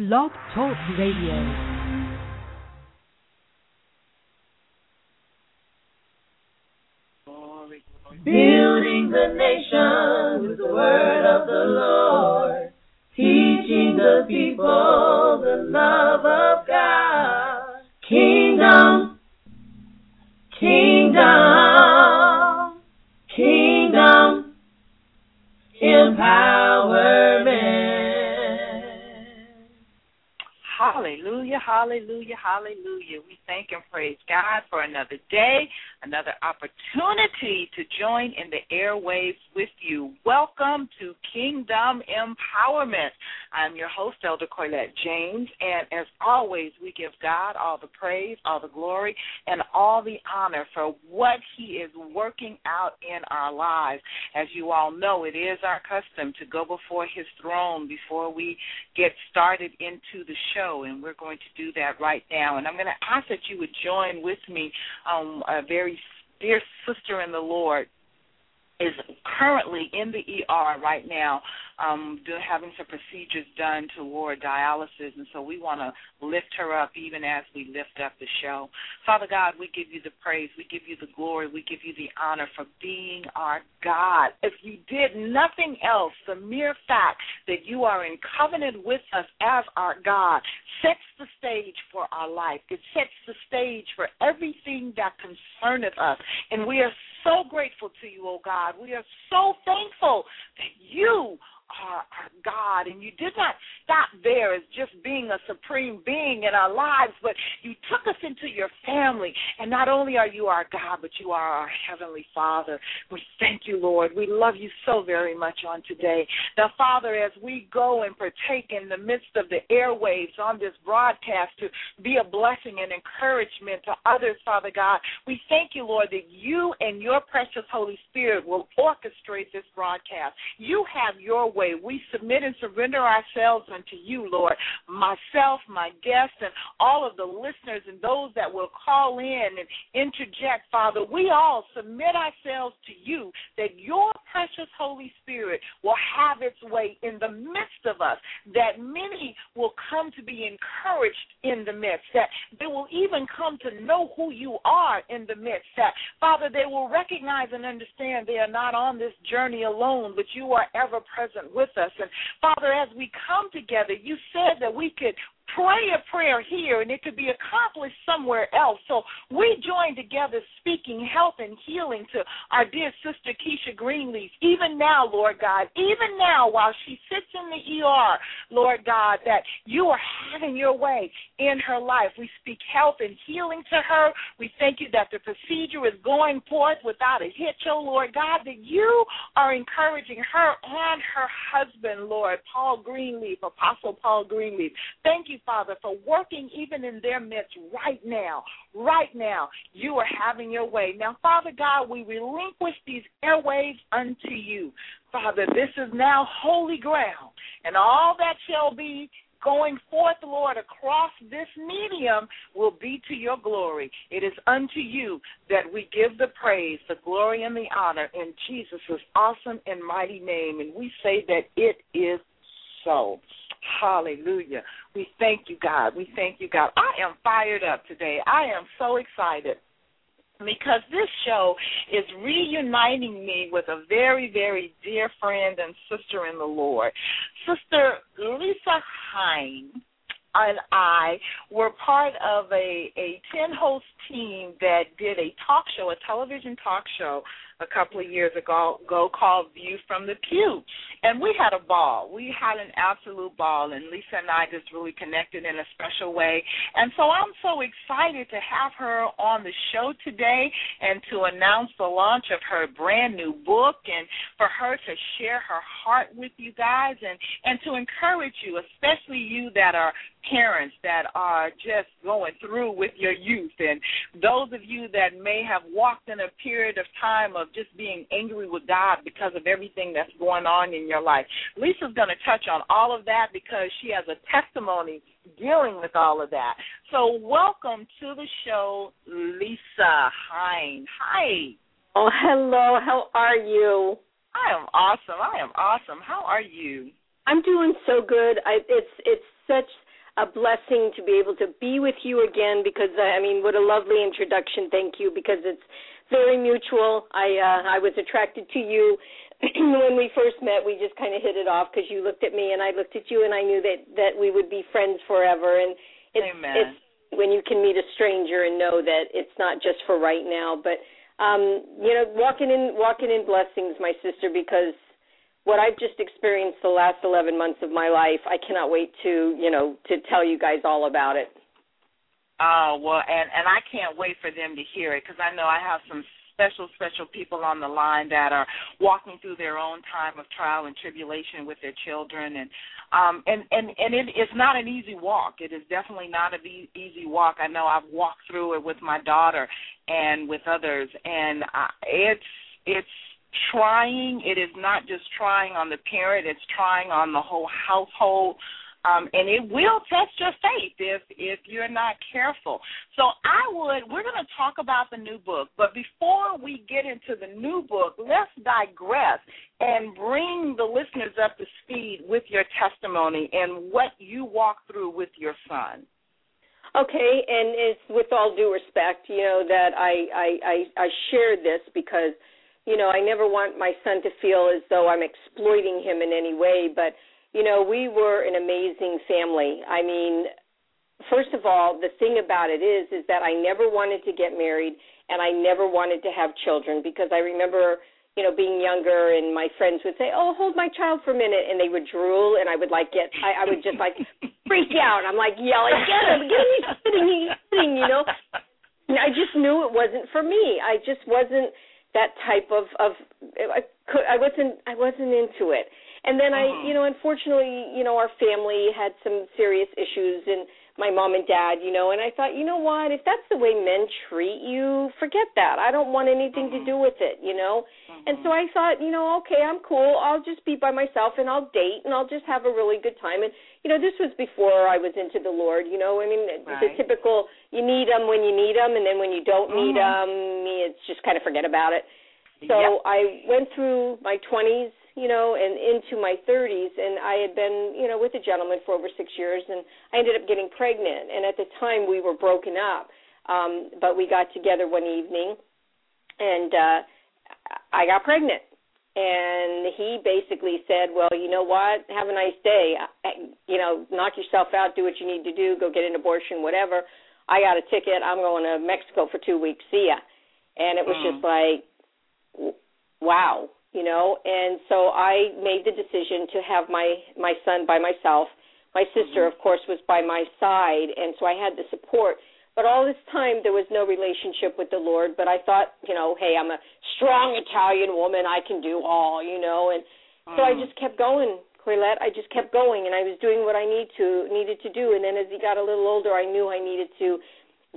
Blog Talk Radio. Building the nation with the word of the Lord, teaching the people the love of God. Kingdom, kingdom, kingdom, empowerment. Hallelujah, hallelujah. We thank and praise God for another day, another opportunity to join in the airwaves with you. Welcome to Kingdom Empowerment. I'm your host, Elder Corlette James, and as always, we give God all the praise, all the glory, and all the honor for what He is working out in our lives. As you all know, it is our custom to go before His throne before we get started into the show, and we're going to do that right now. And I'm going to ask that you would join with me, um, a very dear sister in the Lord is currently in the ER right now, um, having some procedures done toward dialysis, and so we want to lift her up even as we lift up the show. Father God, we give you the praise, we give you the glory, we give you the honor for being our God. If you did nothing else, the mere fact that you are in covenant with us as our God sets the stage for our life. It sets the stage for everything that concerneth us, and we are so grateful to you, oh God. We are so thankful that you our God, and you did not stop there as just being a supreme being in our lives, but you took us into your family. And not only are you our God, but you are our Heavenly Father. We thank you, Lord. We love you so very much on today. Now, Father, as we go and partake in the midst of the airwaves on this broadcast to be a blessing and encouragement to others, Father God, we thank you, Lord, that you and your precious Holy Spirit will orchestrate this broadcast. You have your way. We submit and surrender ourselves unto you, Lord. Myself, my guests, and all of the listeners and those that will call in and interject, Father, we all submit ourselves to you that your precious Holy Spirit will have its way in the midst of us, that many will come to be encouraged in the midst, that they will even come to know who you are in the midst, that, Father, they will recognize and understand they are not on this journey alone, but you are ever present with us. And Father, as we come together, you said that we could pray a prayer here and it could be accomplished somewhere else. So we join together speaking health and healing to our dear sister Keisha Greenleaf, even now, Lord God, even now while she sits in the ER, Lord God, that you are having your way in her life. We speak health and healing to her. We thank you that the procedure is going forth without a hitch, oh Lord God, that you are encouraging her and her husband, Lord, Paul Greenleaf, Apostle Paul Greenleaf. Thank you Father, for working even in their midst right now. Right now, you are having your way. Now, Father God, we relinquish these airwaves unto you. Father, this is now holy ground, and all that shall be going forth, Lord, across this medium will be to your glory. It is unto you that we give the praise, the glory, and the honor in Jesus' awesome and mighty name. And we say that it is so. Hallelujah. We thank you, God. We thank you, God. I am fired up today. I am so excited because this show is reuniting me with a very, very dear friend and sister in the Lord. Sister Lisa Hein and I were part of a, a 10 host team that did a talk show, a television talk show a couple of years ago, go called View from the Pew. And we had a ball. We had an absolute ball, and Lisa and I just really connected in a special way. And so I'm so excited to have her on the show today and to announce the launch of her brand new book and for her to share her heart with you guys and, and to encourage you, especially you that are parents that are just going through with your youth and those of you that may have walked in a period of time of just being angry with God because of everything that's going on in your life. Lisa's going to touch on all of that because she has a testimony dealing with all of that. So, welcome to the show, Lisa Hein. Hi. Oh, hello. How are you? I am awesome. I am awesome. How are you? I'm doing so good. I, it's it's such a blessing to be able to be with you again because I mean what a lovely introduction. Thank you because it's very mutual. I uh I was attracted to you when we first met. We just kind of hit it off because you looked at me and I looked at you and I knew that that we would be friends forever and it's Amen. it's when you can meet a stranger and know that it's not just for right now but um you know walking in walking in blessings my sister because what I've just experienced the last 11 months of my life, I cannot wait to, you know, to tell you guys all about it. Oh well, and and I can't wait for them to hear it because I know I have some special special people on the line that are walking through their own time of trial and tribulation with their children and um and and and it, it's not an easy walk it is definitely not an easy walk i know i've walked through it with my daughter and with others and uh, it's it's trying. It is not just trying on the parent, it's trying on the whole household. Um, and it will test your faith if if you're not careful. So I would we're going to talk about the new book, but before we get into the new book, let's digress and bring the listeners up to speed with your testimony and what you walked through with your son. Okay, and it's with all due respect, you know that I I I, I share this because you know, I never want my son to feel as though I'm exploiting him in any way, but you know, we were an amazing family. I mean, first of all, the thing about it is is that I never wanted to get married and I never wanted to have children because I remember, you know, being younger and my friends would say, "Oh, hold my child for a minute," and they would drool and I would like get I, I would just like freak out. I'm like yelling, "Get him! Get him! He's sitting! He's sitting!" You know. And I just knew it wasn't for me. I just wasn't that type of of I could I wasn't I wasn't into it. And then uh-huh. I, you know, unfortunately, you know, our family had some serious issues and my mom and dad, you know, and I thought, you know what, if that's the way men treat you, forget that. I don't want anything uh-huh. to do with it, you know. Uh-huh. And so I thought, you know, okay, I'm cool. I'll just be by myself and I'll date and I'll just have a really good time. And you know, this was before I was into the Lord, you know. I mean, right. the typical you need them when you need them and then when you don't need uh-huh. them, it's just kind of forget about it. So yep. I went through my 20s, you know, and into my 30s, and I had been, you know, with a gentleman for over six years, and I ended up getting pregnant. And at the time, we were broken up, um, but we got together one evening, and uh, I got pregnant. And he basically said, "Well, you know what? Have a nice day. You know, knock yourself out, do what you need to do, go get an abortion, whatever. I got a ticket. I'm going to Mexico for two weeks. See ya." And it was Mm. just like wow you know and so i made the decision to have my my son by myself my sister Mm-hmm. of course was by my side and so i had the support but all this time there was no relationship with the lord but i thought you know hey i'm a strong italian woman i can do all you know and so i Mhm. just kept going Corlette, I just kept going and I was doing what I need to needed to do and then as he got a little older I knew I needed to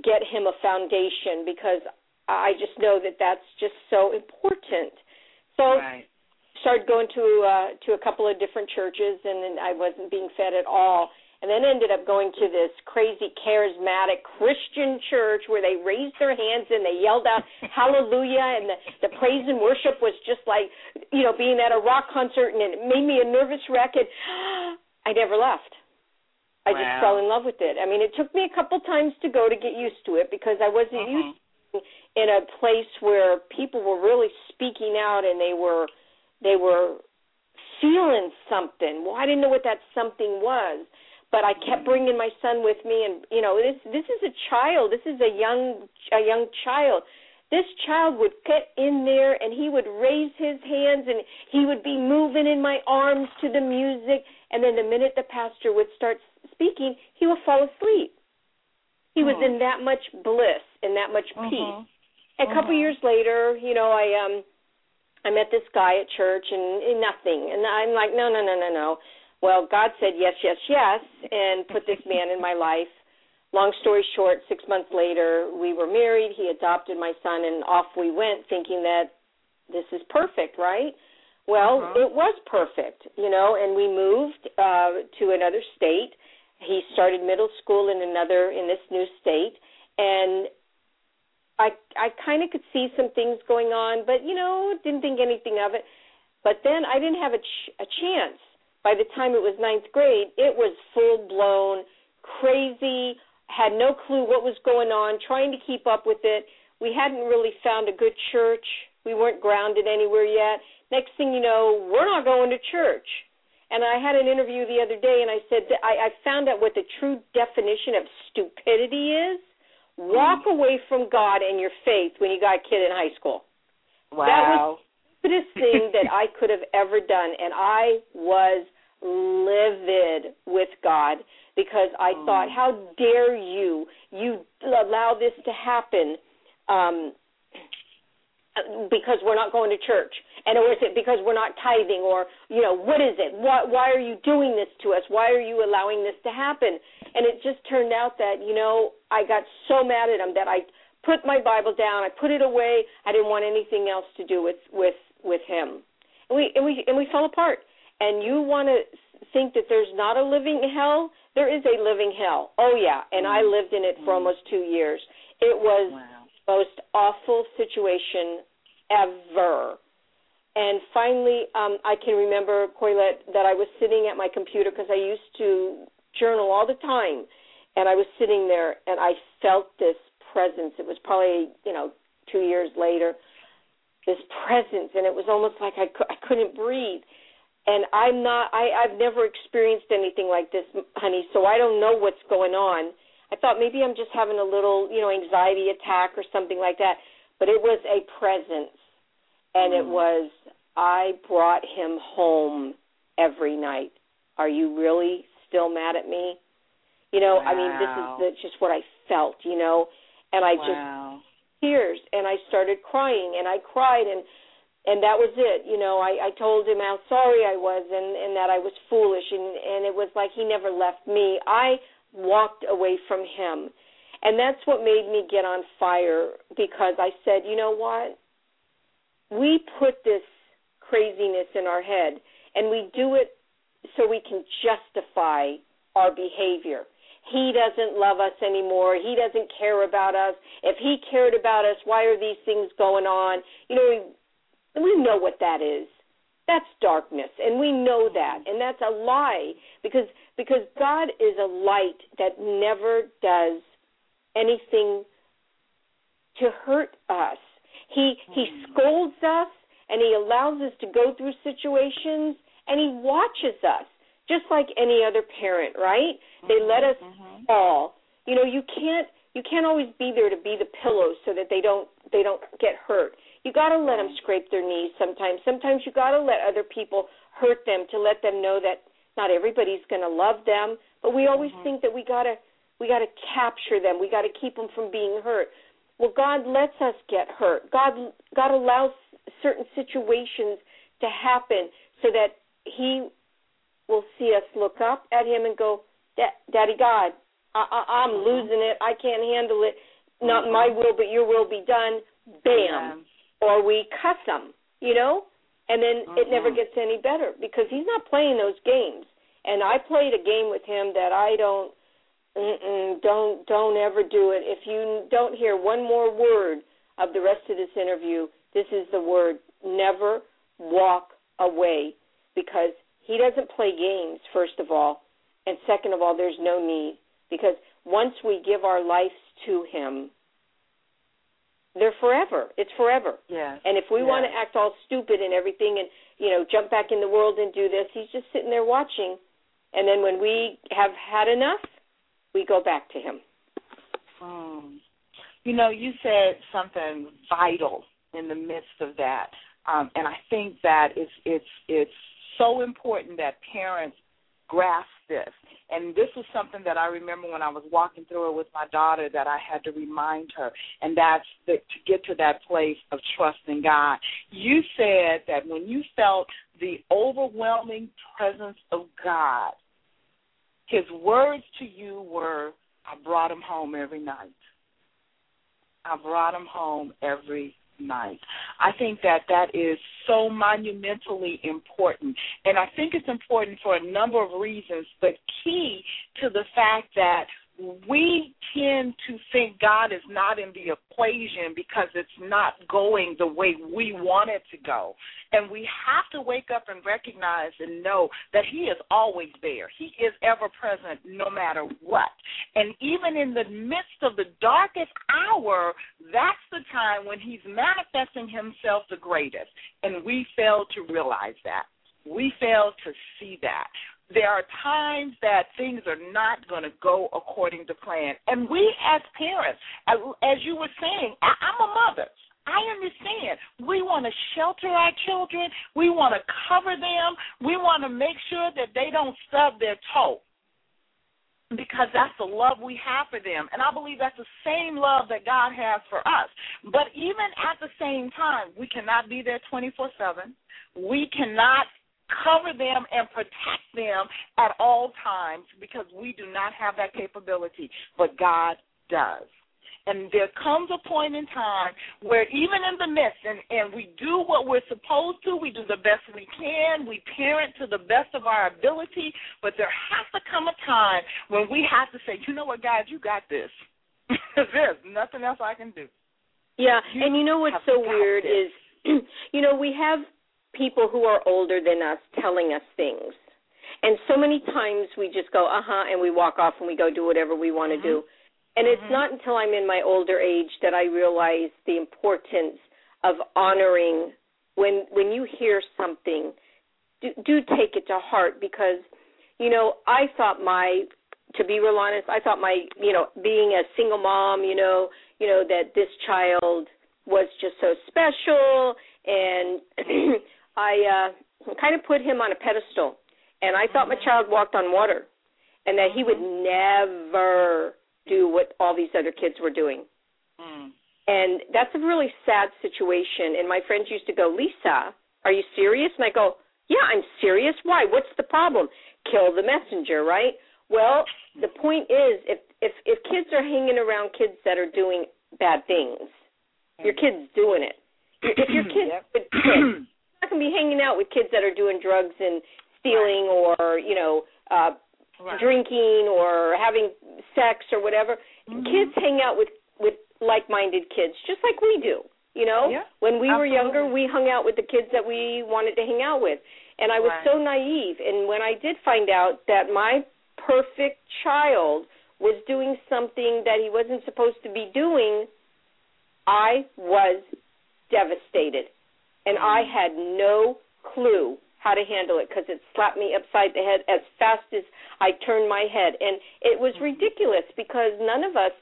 get him a foundation because I just know that that's just so important. So right. started going to uh to a couple of different churches and then I wasn't being fed at all. And then ended up going to this crazy charismatic Christian church where they raised their hands and they yelled out hallelujah and the, the praise and worship was just like you know, being at a rock concert and it made me a nervous wreck and I never left. I just Wow. fell in love with it. I mean, it took me a couple times to go to get used to it because I wasn't Mhm. used in a place where people were really speaking out and they were they were feeling something. Well, I didn't know what that something was, but I kept bringing my son with me and you know, this this is a child. This is a young a young child. This child would get in there and he would raise his hands and he would be moving in my arms to the music and then the minute the pastor would start speaking, he would fall asleep. He was Oh. in that much bliss and that much peace. Mhm. A couple Mhm. years later, you know, I um I met this guy at church and, and nothing. And I'm like, no, no, no, no, no. Well, God said yes, yes, yes, and put this man in my life. Long story short, six months later, we were married. He adopted my son, and off we went, thinking that this is perfect, right? Well, Uh-huh. it was perfect, you know. And we moved uh, to another state. He started middle school in another in this new state, and I I kind of could see some things going on, but you know, didn't think anything of it. But then I didn't have a ch- a chance. By the time it was ninth grade, it was full blown crazy, had no clue what was going on, trying to keep up with it. We hadn't really found a good church. We weren't grounded anywhere yet. Next thing you know, we're not going to church. And I had an interview the other day, and I said I, I found out what the true definition of stupidity is. Walk away from God and your faith when you got a kid in high school. Wow. That was the stupidest thing that I could have ever done, and I was livid with God because I mm. thought, how dare you? You allow this to happen. Um, because we're not going to church and or is it because we're not tithing or you know what is it why why are you doing this to us why are you allowing this to happen and it just turned out that you know i got so mad at him that i put my bible down i put it away. I didn't want anything else to do with with with him. And we and we and we fell apart. And you want to think that there's not a living hell? There is a living hell. Oh yeah. And i mm-hmm. lived in it for mm-hmm. almost 2 years. It was wow. most awful situation ever. And finally, um, I can remember, Corlette, that I was sitting at my computer because I used to journal all the time. And I was sitting there and I felt this presence. It was probably, you know, two years later, this presence. And it was almost like I, cu- I couldn't breathe. And I'm not, I, I've never experienced anything like this, honey, so I don't know what's going on I thought maybe I'm just having a little, you know, anxiety attack or something like that. But it was a presence. And mm. it was, I brought him home every night. Are you really still mad at me? You know, wow. I mean, this is the, just what I felt, you know. And I wow. just tears and I started crying and I cried and and that was it you know i i told him how sorry i was and and that i was foolish and and it was like he never left me i walked away from him. And that's what made me get on fire because I said, you know what? We put this craziness in our head and we do it so we can justify our behavior. He doesn't love us anymore. He doesn't care about us. If he cared about us, why are these things going on? You know, we, we know what that is. That's darkness, and we know that, and that's a lie because because God is a light that never does anything to hurt us. He he mm-hmm. scolds us and he allows us to go through situations and he watches us just like any other parent, right? Mm-hmm. They let us mm-hmm. fall. You know, you can't you can't always be there to be the pillow so that they don't they don't get hurt. You got to let them scrape their knees sometimes. Sometimes you got to let other people hurt them to let them know that not everybody's going to love them, but we always mm-hmm. think that we got to we got to capture them. We got to keep them from being hurt. Well, God lets us get hurt. God God allows certain situations to happen so that he will see us look up at him and go, "Daddy God, I, I, I'm mm-hmm. losing it. I can't handle it. Not my mm-hmm. will, but your will be done." Bam or we cuss them, you know, and then uh-huh. it never mm-hmm. gets any better because he's not playing those games. And I played a game with him that I don't, mm-mm, don't, don't ever do it. If you don't hear one more word of the rest of this interview, this is the word: never walk away, because he doesn't play games. First of all, and second of all, there's no need because once we give our lives to him, they're forever. It's forever. Yeah. And if we want to act all stupid and everything and, you know, jump back in the world and do this, he's just sitting there watching. And then when we have had enough, we go back to him. Um, you know, you said something vital in the midst of that. Um, and I think that it's it's it's so important that parents grasp this. And this was something that I remember when I was walking through it with my daughter that I had to remind her, and that's the, to get to that place of trusting God. You said that when you felt the overwhelming presence of God, His words to you were, "I brought him home every night. I brought him home every night. I think that that is so monumentally important. And I think it's important for a number of reasons, but key to the fact that we tend to think God is not in the equation because it's not going the way we want it to go. And we have to wake up and recognize and know that He is always there. He is ever present no matter what. And even in the midst of the darkest hour, that's the time when He's manifesting Himself the greatest. And we fail to realize that. We fail to see that there are times that things are not going to go according to plan. And we as parents, as you were saying, I'm a mother. I understand. We want to shelter our children. We want to cover them. We want to make sure that they don't stub their toe because that's the love we have for them. And I believe that's the same love that God has for us. But even at the same time, we cannot be there 24 7. We cannot cover them and protect them at all times because we do not have that capability, but God does. And there comes a point in time where even in the midst, and, and we do what we're supposed to, we do the best we can, we parent to the best of our ability, but there has to come a time when we have to say, you know what, guys, you got this. There's nothing else I can do. Yeah, you and you know what's so weird this. is, you know, we have people who are older than us telling us things. And so many times we just go, uh huh, and we walk off and we go do whatever we want to mm-hmm. do. And mm-hmm. it's not until I'm in my older age that I realize the importance of honoring when when you hear something, do, do take it to heart because, you know, I thought my to be real honest, I thought my, you know, being a single mom, you know, you know that this child was just so special and I uh kind of put him on a pedestal, and I thought my mm-hmm. child walked on water, and that he would mm-hmm. never do what all these other kids were doing. Mm. And that's a really sad situation. And my friends used to go, Lisa, are you serious? And I go, Yeah, I'm serious. Why? What's the problem? Kill the messenger, right? Well, the point is, if if if kids are hanging around kids that are doing bad things, your kid's doing it. If your kid, yep. kid not going to be hanging out with kids that are doing drugs and stealing right. or you know uh right. drinking or having sex or whatever. Mm-hmm. Kids hang out with with like-minded kids just like we do. You know, yeah, when we absolutely. were younger, we hung out with the kids that we wanted to hang out with. And I was right. so naive. And when I did find out that my perfect child was doing something that he wasn't supposed to be doing, I was devastated and I had no clue how to handle it because it slapped me upside the head as fast as I turned my head. And it was ridiculous because none of us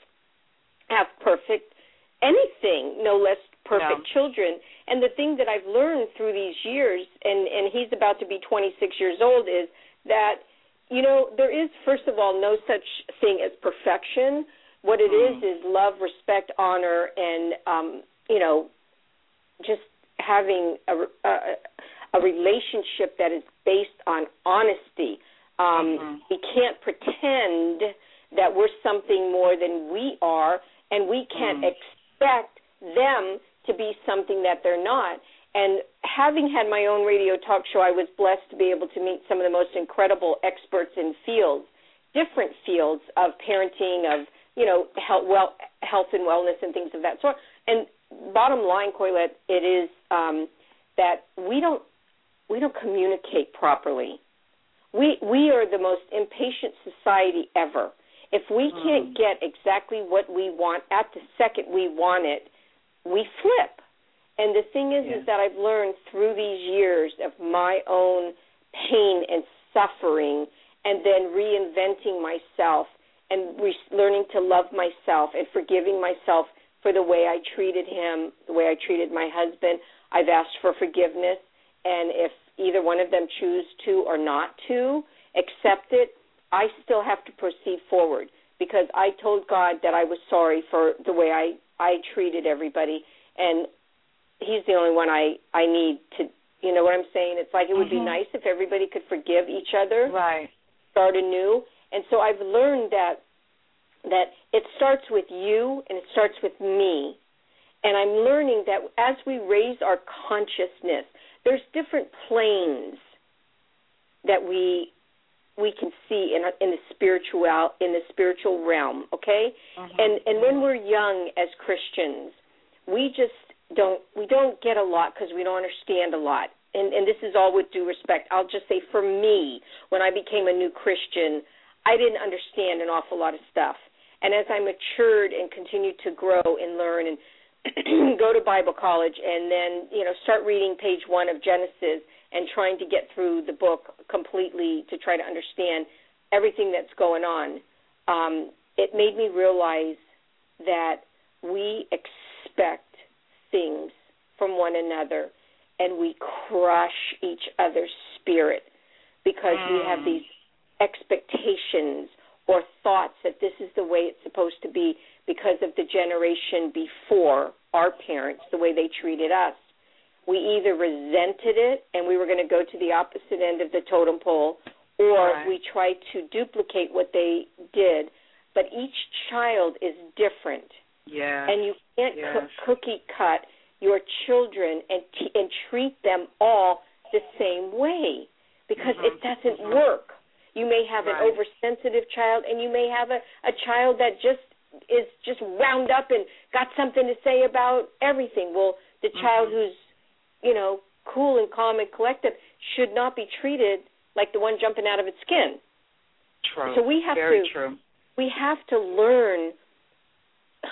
have perfect anything, no less perfect no. children. And the thing that I've learned through these years, and and he's about to be 26 years old, is that you know there is first of all no such thing as perfection. What it mm. is is love, respect, honor, and um, you know, just having a, a, a relationship that is based on honesty. Um, mm-hmm. We can't pretend that we're something more than we are, and we can't mm. expect them to be something that they're not. And having had my own radio talk show, I was blessed to be able to meet some of the most incredible experts in fields, different fields of parenting, of you know health, well, health and wellness, and things of that sort. And bottom line, Corlette, it is um, that we don't we don't communicate properly. We we are the most impatient society ever. If we mm. can't get exactly what we want at the second we want it, we flip. And the thing is, yeah. is that I've learned through these years of my own pain and suffering, and then reinventing myself and re- learning to love myself and forgiving myself for the way I treated him, the way I treated my husband. I've asked for forgiveness, and if either one of them choose to or not to accept it, I still have to proceed forward because I told God that I was sorry for the way I I treated everybody, and He's the only one I I need to. You know what I'm saying? It's like it would mm-hmm. be nice if everybody could forgive each other, right? Start anew. And so I've learned that that it starts with you and it starts with me. And I'm learning that as we raise our consciousness, there's different planes that we we can see in in the spiritual in the spiritual realm okay Mhm. and and when we're young as christians we just don't we don't get a lot because we don't understand a lot and and this is all with due respect i'll just say for me when i became a new christian i didn't understand an awful lot of stuff and as i matured and continued to grow and learn and go to bible college and then you know start reading page one of genesis and trying to get through the book completely to try to understand everything that's going on um it made me realize that we expect things from one another and we crush each other's spirit because we have Mm. these expectations or thoughts that this is the way it's supposed to be because of the generation before our parents, the way they treated us. We either resented it and we were going to go to the opposite end of the totem pole, or Right. we tried to duplicate what they did. But each child is different Yeah. and you can't Yes. cook, cookie cut your children and t- and treat them all the same way because Mhm. it doesn't Mhm. work. You may have Right. an oversensitive child and you may have a a child that just is just wound up and got something to say about everything. Well, the child Mhm. who's you know cool and calm and collective should not be treated like the one jumping out of its skin. True. So we have Very to true. we have to learn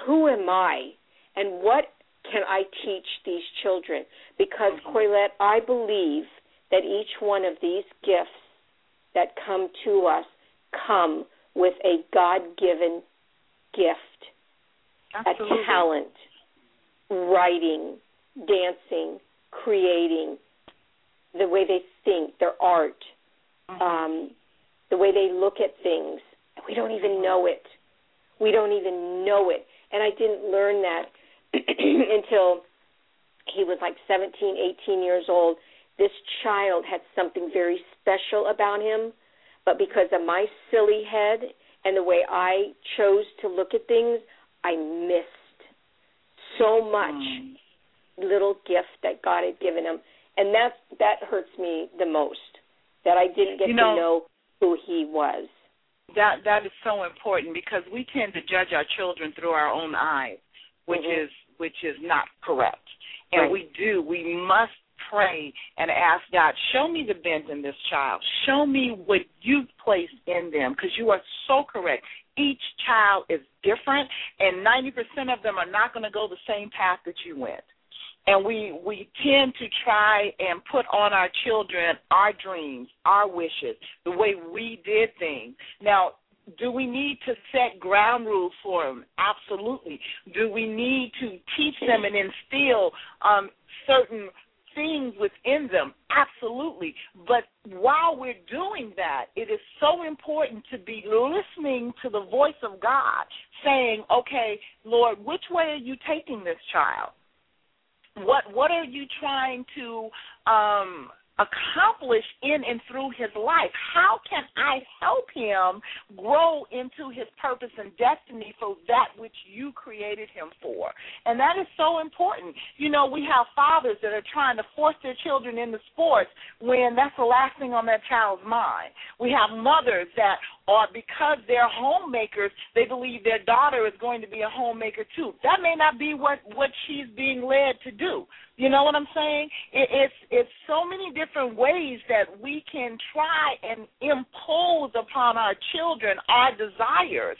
who am I and what can I teach these children? Because, Mhm. Corlette, I believe that each one of these gifts that come to us come with a God given gift, Absolutely. a talent, writing, dancing, creating, the way they think, their art, Mhm. um, the way they look at things. We don't even know it. We don't even know it. And I didn't learn that until he was like 17, 18 years old. This child had something very special about him, but because of my silly head and the way I chose to look at things, I missed so much Mm. little gift that God had given him, and that that hurts me the most. That I didn't get You know- to know who he was. That that is so important because we tend to judge our children through our own eyes, which Mhm. is which is not correct. And Right. we do. We must pray and ask God, show me the bent in this child. Show me what you've placed in them because you are so correct. Each child is different and 90% of them are not going to go the same path that you went. And we we tend to try and put on our children our dreams, our wishes, the way we did things. Now, do we need to set ground rules for them? Absolutely. Do we need to teach them and instill um, certain things within them? Absolutely. But while we're doing that, it is so important to be listening to the voice of God, saying, "Okay, Lord, which way are you taking this child? What what are you trying to um, accomplish in and through his life? How can I help him grow into his purpose and destiny for that which you created him for? And that is so important. You know, we have fathers that are trying to force their children into sports when that's the last thing on that child's mind. We have mothers that are because they're homemakers, they believe their daughter is going to be a homemaker too. That may not be what what she's being led to do. You know what I'm saying? It, it's it's so many different ways that we can try and impose upon our children our desires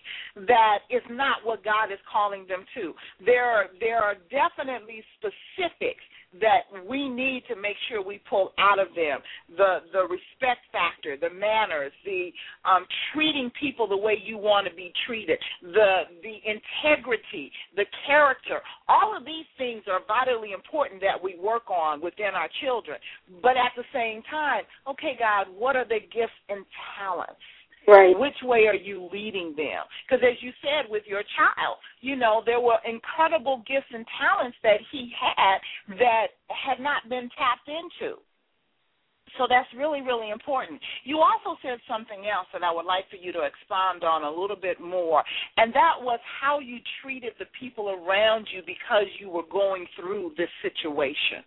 that is not what God is calling them to. There are there are definitely specifics that we need to make sure we pull out of them the the respect factor, the manners, the um, treating people the way you want to be treated, the the integrity, the character. All of these things are vitally important that we work on within our children. But at the same time, okay, God, what are their gifts and talents? Right. Which way are you leading them? Because as you said with your child, you know, there were incredible gifts and talents that he had that had not been tapped into. So that's really, really important. You also said something else that I would like for you to expound on a little bit more, and that was how you treated the people around you because you were going through this situation.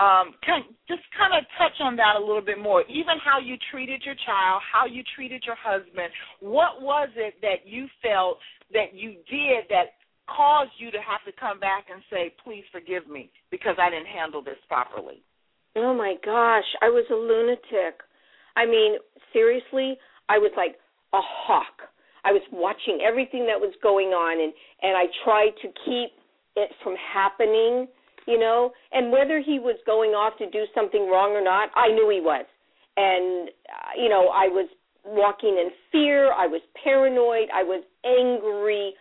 Um, can just kind of touch on that a little bit more. Even how you treated your child, how you treated your husband. What was it that you felt that you did that caused you to have to come back and say, "Please forgive me because I didn't handle this properly"? Oh my gosh, I was a lunatic. I mean, seriously, I was like a hawk. I was watching everything that was going on and and I tried to keep it from happening you know, and whether he was going off to do something wrong or not, I knew he was. And uh, you know, I was walking in fear, I was paranoid, I was angry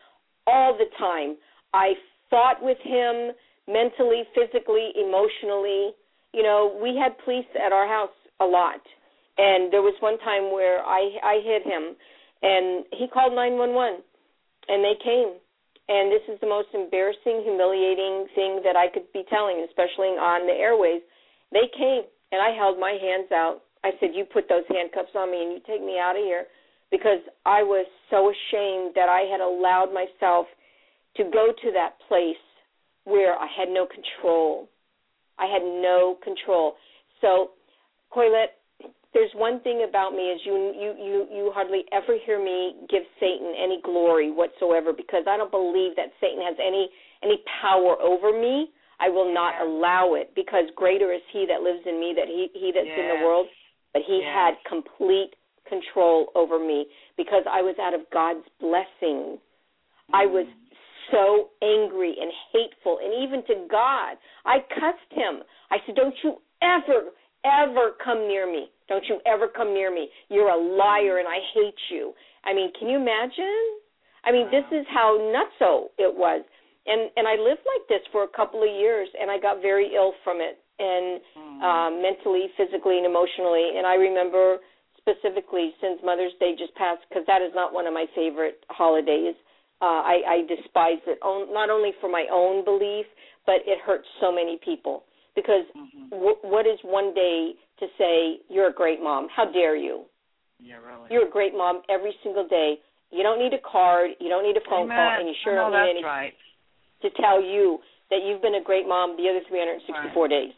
all the time. I fought with him mentally, physically, emotionally. You know, we had police at our house a lot. And there was one time where I I hit him and he called 911 and they came and this is the most embarrassing, humiliating thing that I could be telling, especially on the airways. They came and I held my hands out. I said, "You put those handcuffs on me and you take me out of here," because I was so ashamed that I had allowed myself to go to that place where I had no control. I had no control. So, Corlette, there's one thing about me is you you you you hardly ever hear me give Satan any glory whatsoever because I don't believe that Satan has any any power over me. I will not yeah. allow it because greater is he that lives in me that he he that's in the world. But he had complete control over me because I was out of God's blessing. Mm-hmm. I was so angry and hateful and even to God. I cussed him. I said, "Don't you ever ever come near me. Don't you ever come near me. You're a liar and I hate you. I mean, can you imagine? I mean, this is how nutso it was. And and I lived like this for a couple of years and I got very ill from it and um mentally, physically and emotionally. And I remember specifically since Mother's Day just passed because that is not one of my favorite holidays. Uh I I despise it on, not only for my own belief, but it hurts so many people because mm-hmm. w- what is one day to say you're a great mom? How dare you? Yeah, really. You're a great mom every single day. You don't need a card, you don't need a phone Amen. call, and you sure no, don't need any right. to tell you that you've been a great mom the other 364 right. days.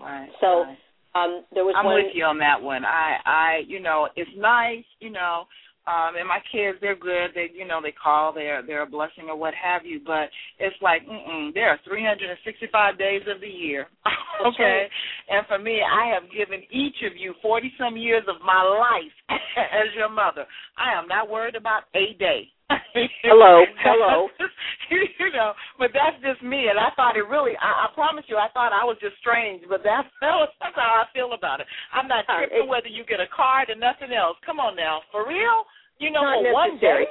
Right. So right. um there was I'm one with you on that one. I I you know, it's nice, you know, um and my kids they're good. They you know they call they're they're a blessing or what have you. But it's like mm mm there are 365 days of the year. Okay. And for me i have given each of you 40 some years of my life as your mother. I am not worried about a day hello hello you know but that's just me and i thought it really I, I promise you i thought i was just strange but that's that's how i feel about it i'm not tripping whether you get a card or nothing else come on now for real you know, for one day.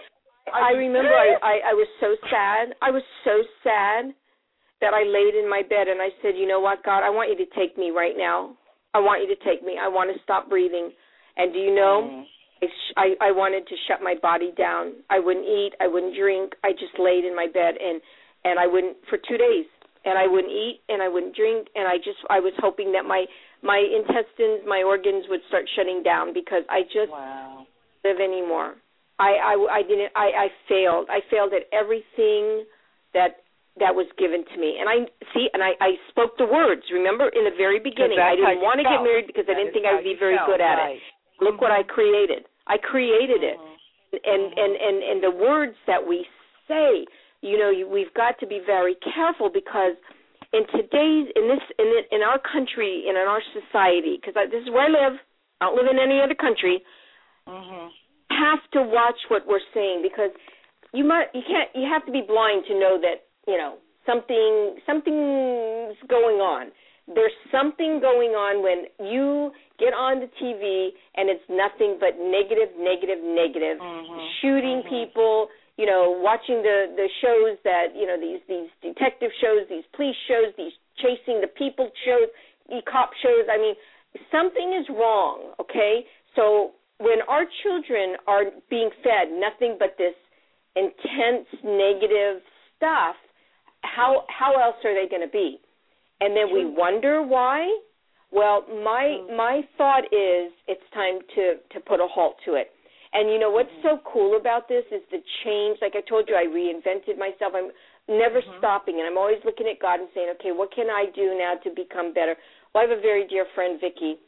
I remember I, I I was so sad. I was so sad that I laid in my bed and I said, "You know what, God? I want you to take me right now. I want you to take me. I want to stop breathing." And do you know, mm. I, sh- I I wanted to shut my body down. I wouldn't eat. I wouldn't drink. I just laid in my bed and and I wouldn't for two days. And I wouldn't eat and I wouldn't drink and I just I was hoping that my my intestines, my organs would start shutting down because I just wow live anymore. I, I, I didn't. I, I failed. I failed at everything that that was given to me. And I see, and I, I spoke the words. Remember, in the very beginning, I didn't want to get married because that I didn't think I would be very felt, good at right. it. Look what I created. I created it, and and and and the words that we say. You know, you, we've got to be very careful because in today's in this in in our country and in our society, because this is where I live. I don't live in any other country mm-hmm. have to watch what we're saying because you might you can't you have to be blind to know that you know something something's going on. There's something going on when you get on the TV and it's nothing but negative, negative, negative, mm-hmm. shooting mm-hmm. people. You know, watching the the shows that you know these these detective shows, these police shows, these chasing the people shows, the cop shows. I mean, something is wrong. Okay, so when our children are being fed nothing but this intense negative stuff, how how else are they going to be? And then we wonder why. Well, my my thought is it's time to to put a halt to it. And you know what's so cool about this is the change. Like I told you, I reinvented myself. I'm never Mhm. stopping, and I'm always looking at God and saying, okay, what can I do now to become better? Well, I have a very dear friend, Vicky,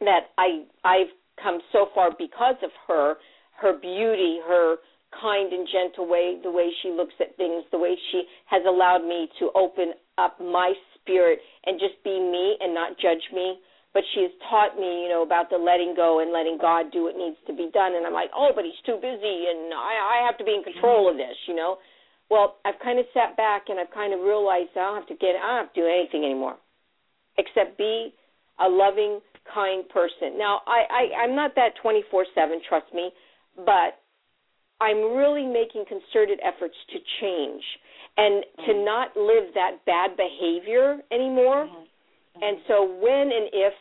that I I've come so far because of her, her beauty, her kind and gentle way, the way she looks at things, the way she has allowed me to open up my spirit and just be me and not judge me. But she has taught me, you know, about the letting go and letting God do what needs to be done. And I'm like, oh, but he's too busy, and I I have to be in control of this, you know. Well, I've kind of sat back and I've kind of realized I don't have to get, I don't have to do anything anymore, except be a loving, kind person. Now, I, I I'm not that 24/7, trust me, but I'm really making concerted efforts to change and to not live that bad behavior anymore. Mm-hmm. Mm-hmm. And so when and if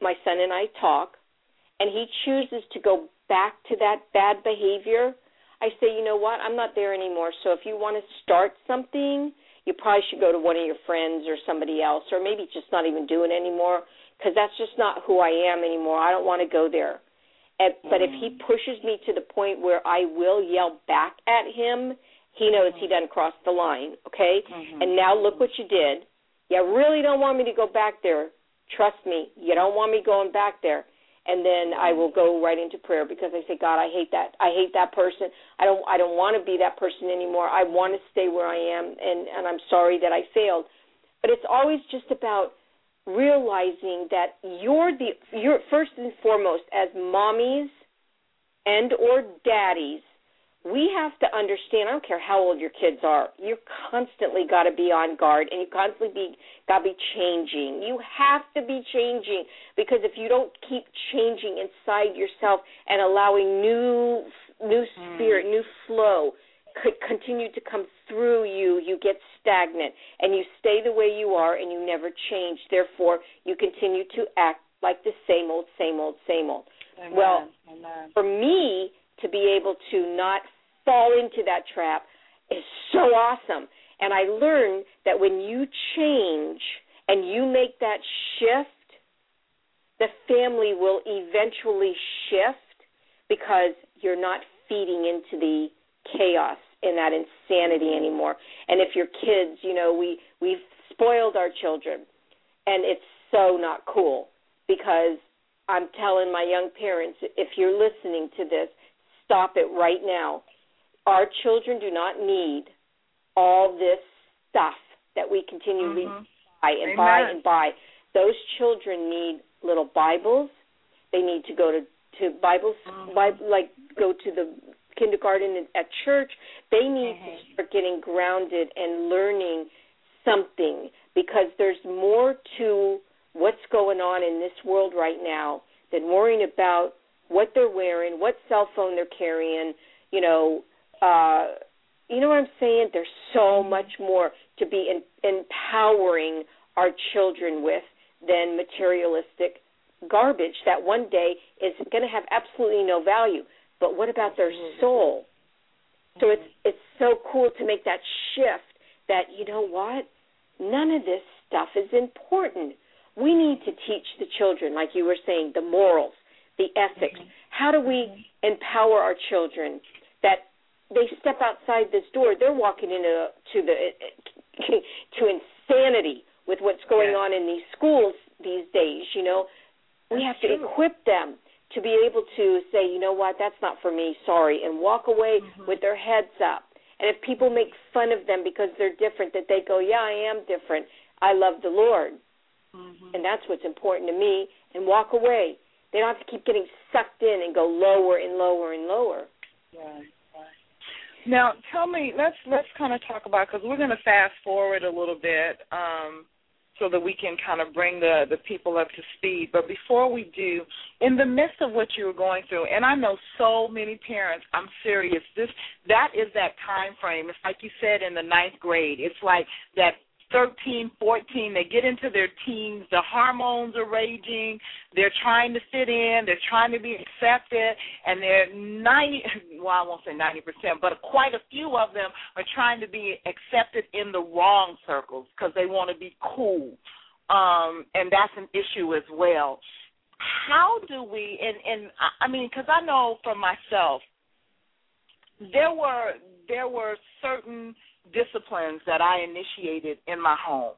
my son and I talk and he chooses to go back to that bad behavior, I say, you know what, I'm not there anymore. So if you want to start something, you probably should go to one of your friends or somebody else, or maybe just not even do it anymore, because that's just not who I am anymore. I don't want to go there. And, but if he mm-hmm. pushes me to the point where I will yell back at him, he knows he doesn't cross the line. Okay. Mhm. And now look what you did. You really don't want me to go back there. Trust me, you don't want me going back there. And then I will go right into prayer because I say, God, I hate that. I hate that person. I don't. I don't want to be that person anymore. I want to stay where I am, and and I'm sorry that I failed. But it's always just about realizing that you're the you're first and foremost as mommies and or daddies we have to understand i don't care how old your kids are you constantly got to be on guard and you constantly be got to be changing you have to be changing because if you don't keep changing inside yourself and allowing new new hmm. spirit new flow could continue to come through you, you get stagnant and you stay the way you are and you never change. Therefore, you continue to act like the same old, same old, same old. Amen. Well, Amen. For me to be able to not fall into that trap is so awesome. And I learned that when you change and you make that shift, the family will eventually shift because you're not feeding into the chaos and that insanity anymore. And if your kids, you know, we we've spoiled our children and it's so not cool because I'm telling my young parents if you're listening to this, stop it right now. Our children do not need all this stuff that we continually Mhm. buy and Amen. buy and buy. Those children need little Bibles. They need to go to to Bibles, Mhm. Bible, like go to the kindergarten at church. They need Mhm. to start getting grounded and learning something because there's more to what's going on in this world right now than worrying about what they're wearing, what cell phone they're carrying, you know, uh you know what I'm saying? There's so much more to be in, empowering our children with than materialistic garbage that one day is going to have absolutely no value. But what about their mm-hmm. soul? So it's mm-hmm. it's so cool to make that shift that you know what? None of this stuff is important. We need to teach the children, like you were saying, the morals, the ethics. Mm-hmm. How do we empower our children that they step outside this door, they're walking into to the to insanity with what's going on in these schools these days, you know. We have to true. equip them to be able to say, you know what, that's not for me, sorry, and walk away with their heads up. And if people make fun of them because they're different, that they go, yeah, I am different. I love the Lord, Mhm. and that's what's important to me, and walk away. They don't have to keep getting sucked in and go lower and lower and lower. Right. Now, tell me, let's let's kind of talk about because we're going to fast forward a little bit, um, so that we can kind of bring the the people up to speed. But before we do, in the midst of what you were going through, and I know so many parents, I'm serious. This that is that time frame. It's like you said in the ninth grade. It's like that. 13, 14, they get into their teens, the hormones are raging, they're trying to fit in, they're trying to be accepted, and they're 90, well, I won't say 90%, but quite a few of them are trying to be accepted in the wrong circles because they want to be cool. Um, and that's an issue as well. how do we and and I mean because I know for myself there were there were certain disciplines that I initiated in my home.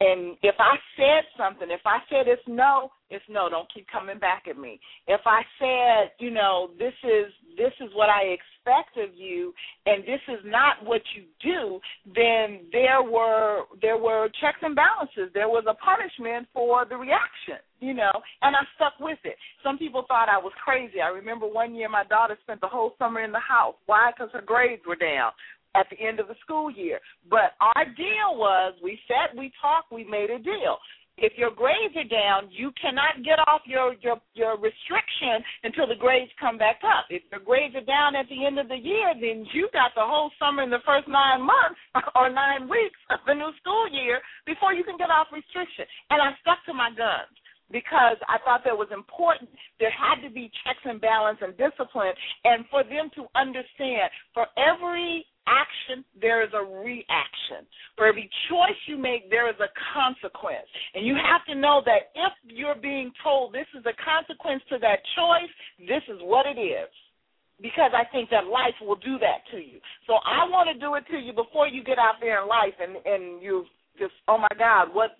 And if I said something, if I said it's no, it's no. Don't keep coming back at me. If I said, you know, this is this is what I expect of you, and this is not what you do, then there were there were checks and balances. There was a punishment for the reaction, you know, and I stuck with it. Some people thought I was crazy. I remember one year my daughter spent the whole summer in the house. Why? Because her grades were down at the end of the school year. But our deal was we sat, we talked, we made a deal. If your grades are down, you cannot get off your, your your restriction until the grades come back up. If your grades are down at the end of the year, then you got the whole summer in the first nine months or nine weeks of the new school year before you can get off restriction. And I stuck to my guns because I thought that was important. There had to be checks and balance and discipline, and for them to understand for every action, there is a reaction. For every choice you make, there is a consequence. And you have to know that if you're being told this is a consequence to that choice, this is what it is. Because I think that life will do that to you. So I want to do it to you before you get out there in life and, and you've just oh my God, what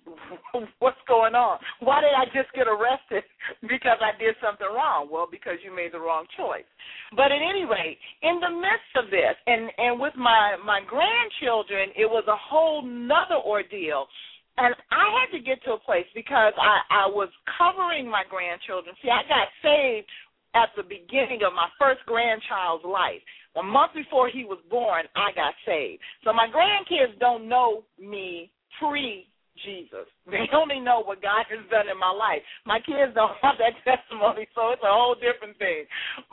what's going on? Why did I just get arrested because I did something wrong? Well, because you made the wrong choice. But at any rate, in the midst of this, and and with my my grandchildren, it was a whole nother ordeal. And I had to get to a place because I I was covering my grandchildren. See, I got saved at the beginning of my first grandchild's life. A month before he was born, I got saved. So my grandkids don't know me pre Jesus. They only know what God has done in my life. My kids don't have that testimony, so it's a whole different thing.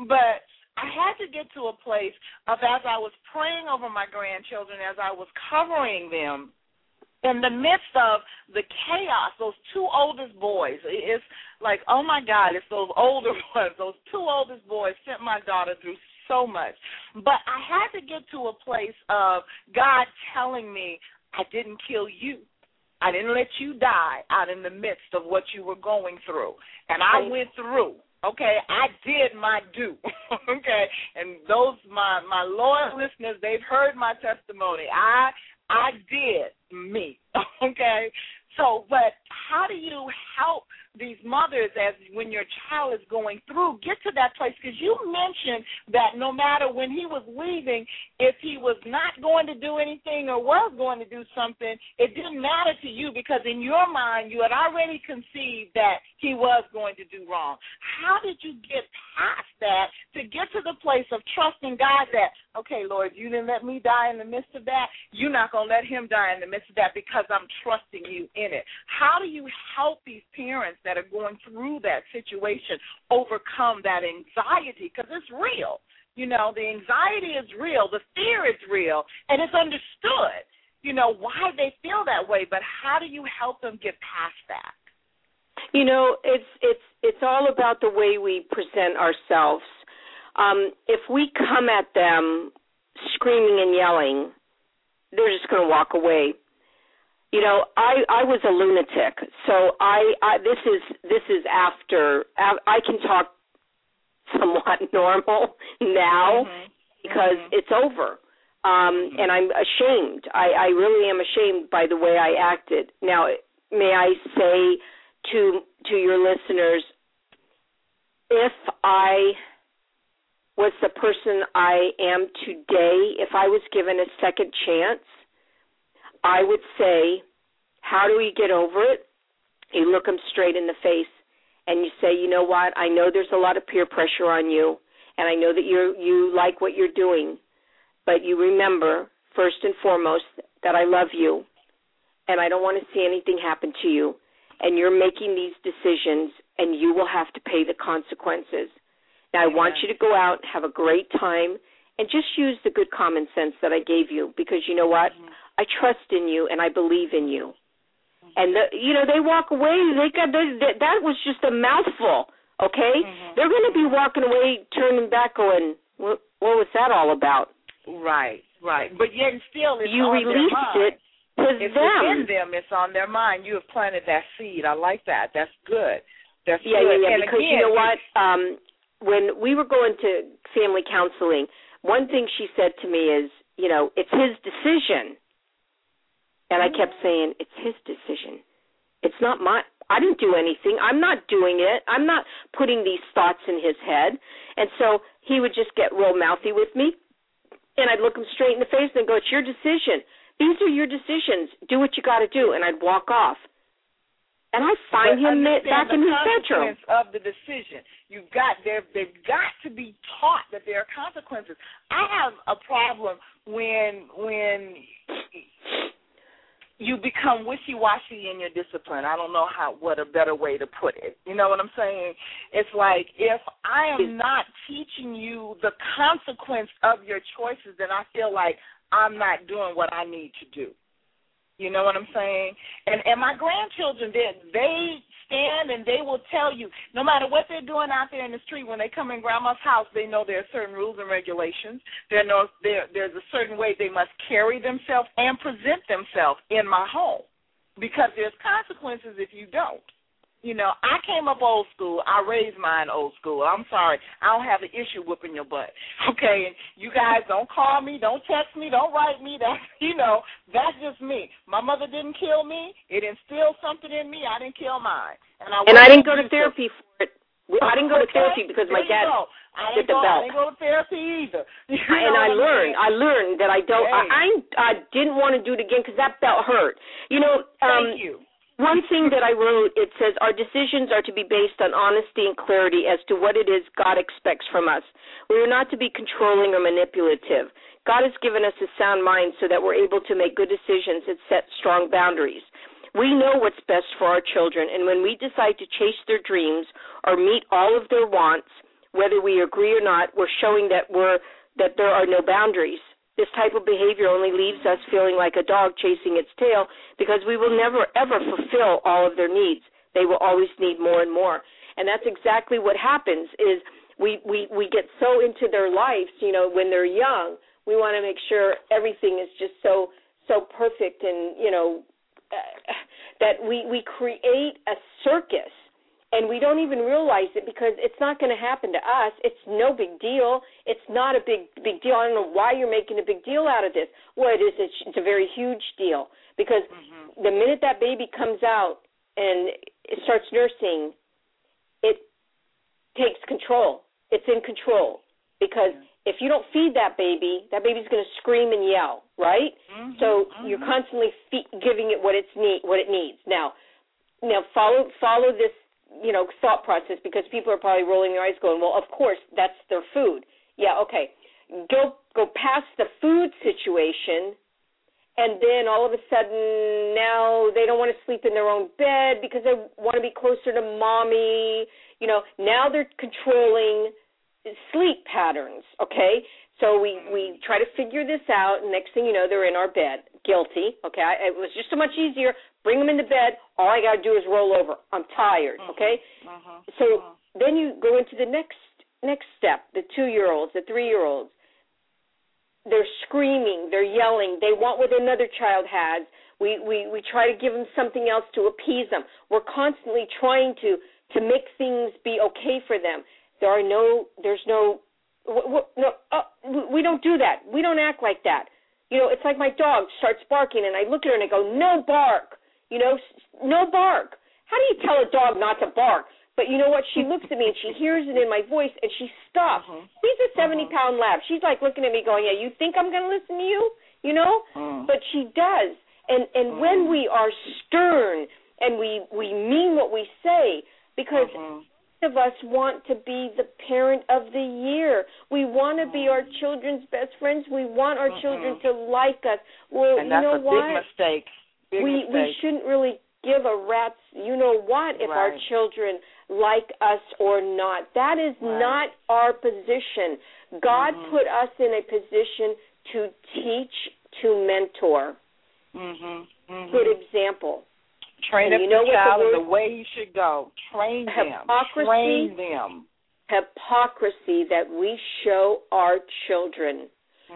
But I had to get to a place of as I was praying over my grandchildren, as I was covering them, in the midst of the chaos, those two oldest boys, it's like, oh my God, it's those older ones, those two oldest boys sent my daughter through so much. But I had to get to a place of God telling me, I didn't kill you. I didn't let you die out in the midst of what you were going through. And I went through. Okay, I did my due. okay, and those my my loyal listeners, they've heard my testimony. I I did me. Okay, so but how do you help these mothers as when your child is going through get to that place because you mentioned that no matter when he was leaving if he was not going to do anything or was going to do something it didn't matter to you because in your mind you had already conceived that he was going to do wrong. How did you get past that to get to the place of trusting god that okay lord you didn't let me die in the midst of that. You're not going to let him die in the midst of that because i'm trusting you in it. How do you help these parents that are going through that situation overcome that anxiety because it's real. You know, the anxiety is real, the fear is real, and it's understood. You know why they feel that way, but how do you help them get past that? You know, it's it's it's all about the way we present ourselves. Um, if we come at them screaming and yelling, they're just going to walk away you know i i was a lunatic. So i i this is this is after i can talk somewhat normal now mm-hmm. because mm-hmm. it's over. Um and i'm ashamed. I i really am ashamed by the way i acted. Now may i say to to your listeners if i was the person i am today if i was given a second chance I would say, how do we get over it? You look them straight in the face and you say, you know what? I know there's a lot of peer pressure on you, and I know that you you like what you're doing, but you remember first and foremost that I love you, and I don't want to see anything happen to you, and you're making these decisions, and you will have to pay the consequences. Now, I want you to go out, have a great time, and just use the good common sense that I gave you, because you know what? Mm-hmm. I trust in you and I believe in you. And the, you know they walk away. They got they, they, that was just a mouthful. Okay, mm-hmm. they're going to be walking away, turning back, going, "What, what was that all about?" Right, right. But yet still, it's you on released their mind. it to it's them. within them. It's on their mind. You have planted that seed. I like that. That's good. That's yeah, good. yeah, yeah. And because again, you know what? Um, when we were going to family counseling, one thing she said to me is, you know, it's his decision. And I mm-hmm. kept saying, it's his decision. It's not my I didn't do anything. I'm not doing it. I'm not putting these thoughts in his head. And so he would just get real mouthy with me. And I'd look him straight in the face and go, It's your decision. These are your decisions. Do what you got to do. And I'd walk off. And I find but him back in his bedroom. of the decision. You've got there. They've got to be taught that there are consequences. I have a problem when when you become wishy washy in your discipline. I don't know how what a better way to put it. You know what I'm saying? It's like if I am not teaching you the consequence of your choices, then I feel like I'm not doing what I need to do. You know what I'm saying? And and my grandchildren did. They stand and they will tell you, no matter what they're doing out there in the street, when they come in grandma's house, they know there are certain rules and regulations. There know there there's a certain way they must carry themselves and present themselves in my home. Because there's consequences if you don't. You know, I came up old school. I raised mine old school. I'm sorry. I don't have an issue whooping your butt. Okay, and you guys don't call me, don't text me, don't write me. That you know, that's just me. My mother didn't kill me. It instilled something in me. I didn't kill mine. And I, and I didn't go to therapy for it. I didn't go to therapy because my dad I did the go, belt. I didn't go to therapy either. You and I learned, saying? I learned that I don't, Hey. I, I didn't want to do it again because that belt hurt. You know, um, Thank you. One thing that I wrote, it says our decisions are to be based on honesty and clarity as to what it is God expects from us. We are not to be controlling or manipulative. God has given us a sound mind so that we're able to make good decisions and set strong boundaries. We know what's best for our children, and when we decide to chase their dreams or meet all of their wants, whether we agree or not, we're showing that we're that there are no boundaries. This type of behavior only leaves us feeling like a dog chasing its tail because we will never ever fulfill all of their needs. They will always need more and more. And that's exactly what happens is we we we get so into their lives, you know, when they're young, we want to make sure everything is just so so perfect and, you know, uh, that we we create a circus and we don't even realize it because it's not going to happen to us. It's no big deal. It's not a big big deal. I don't know why you're making a big deal out of this. Well, it is. It's, it's a very huge deal because Mm-hmm. the minute that baby comes out and it starts nursing, it takes control. It's in control because if you don't feed that baby, that baby's going to scream and yell, right? Mhm, So mhm. you're constantly fe- giving it what it's need what it needs. Now, now follow follow this you know thought process because people are probably rolling their eyes, going, "Well, of course that's their food." Yeah, okay. Go go past the food situation, and then all of a sudden now they don't want to sleep in their own bed because they want to be closer to mommy. You know, now they're controlling sleep patterns. Okay, so we we mm-hmm. try to figure this out. And next thing you know, they're in our bed, guilty. Okay, I, it was just so much easier. Bring them into bed. All I got to do is roll over. I'm tired. Okay, Mhm. so Mhm. then you go into the next next step. The two year olds, the three year olds. They're screaming. They're yelling. They want what another child has. We we we try to give them something else to appease them. We're constantly trying to to make things be okay for them. There are no. There's no. No. Uh, we don't do that. We don't act like that. You know, it's like my dog starts barking, and I look at her and I go, "No bark." You know, no bark. How do you tell a dog not to bark? But you know what? She looks at me and she hears it in my voice and she stops. Mhm. She's a 70 pound lab. She's like looking at me going, Yeah, you think I'm going to listen to you? You know? Mm. But she does. And and when we are stern and we we mean what we say because Mhm. of us want to be the parent of the year. We want to be our children's best friends. We want our children to like us. Well, And you know a what? big mistake. We mistake. we shouldn't really give a rat's you know what if our children like us or not. That is Right. not our position. God Mhm. put us in a position to teach, to mentor. Mhm. Mhm. Good example. Train And up you know the what the child the way he should go. Train them. Hypocrisy? Train them. Hypocrisy that we show our children.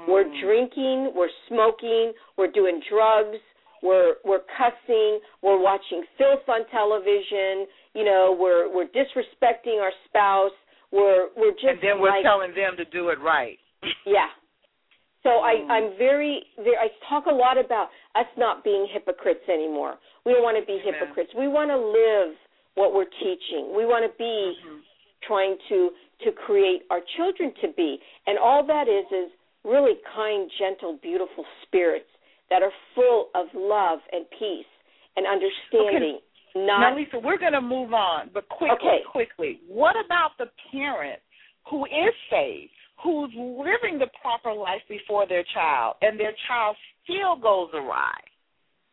We're Mhm. drinking, we're smoking, we're doing drugs, we're we're cussing, we're watching filth on television. you know, we're we're disrespecting our spouse. We're we're just and then we're like, telling them to do it right. yeah. So I Mm. I'm very, very I talk a lot about us not being hypocrites anymore. We don't want to be Amen. hypocrites. We want to live what we're teaching. We want to be Mhm. trying to to create our children to be. And all that is is really kind, gentle, beautiful spirits that are full of love and peace and understanding. Not Now, Lisa, we're going to move on, but quickly, Okay. quickly. What about the parent who is saved, who's living the proper life before their child, and their child still goes awry?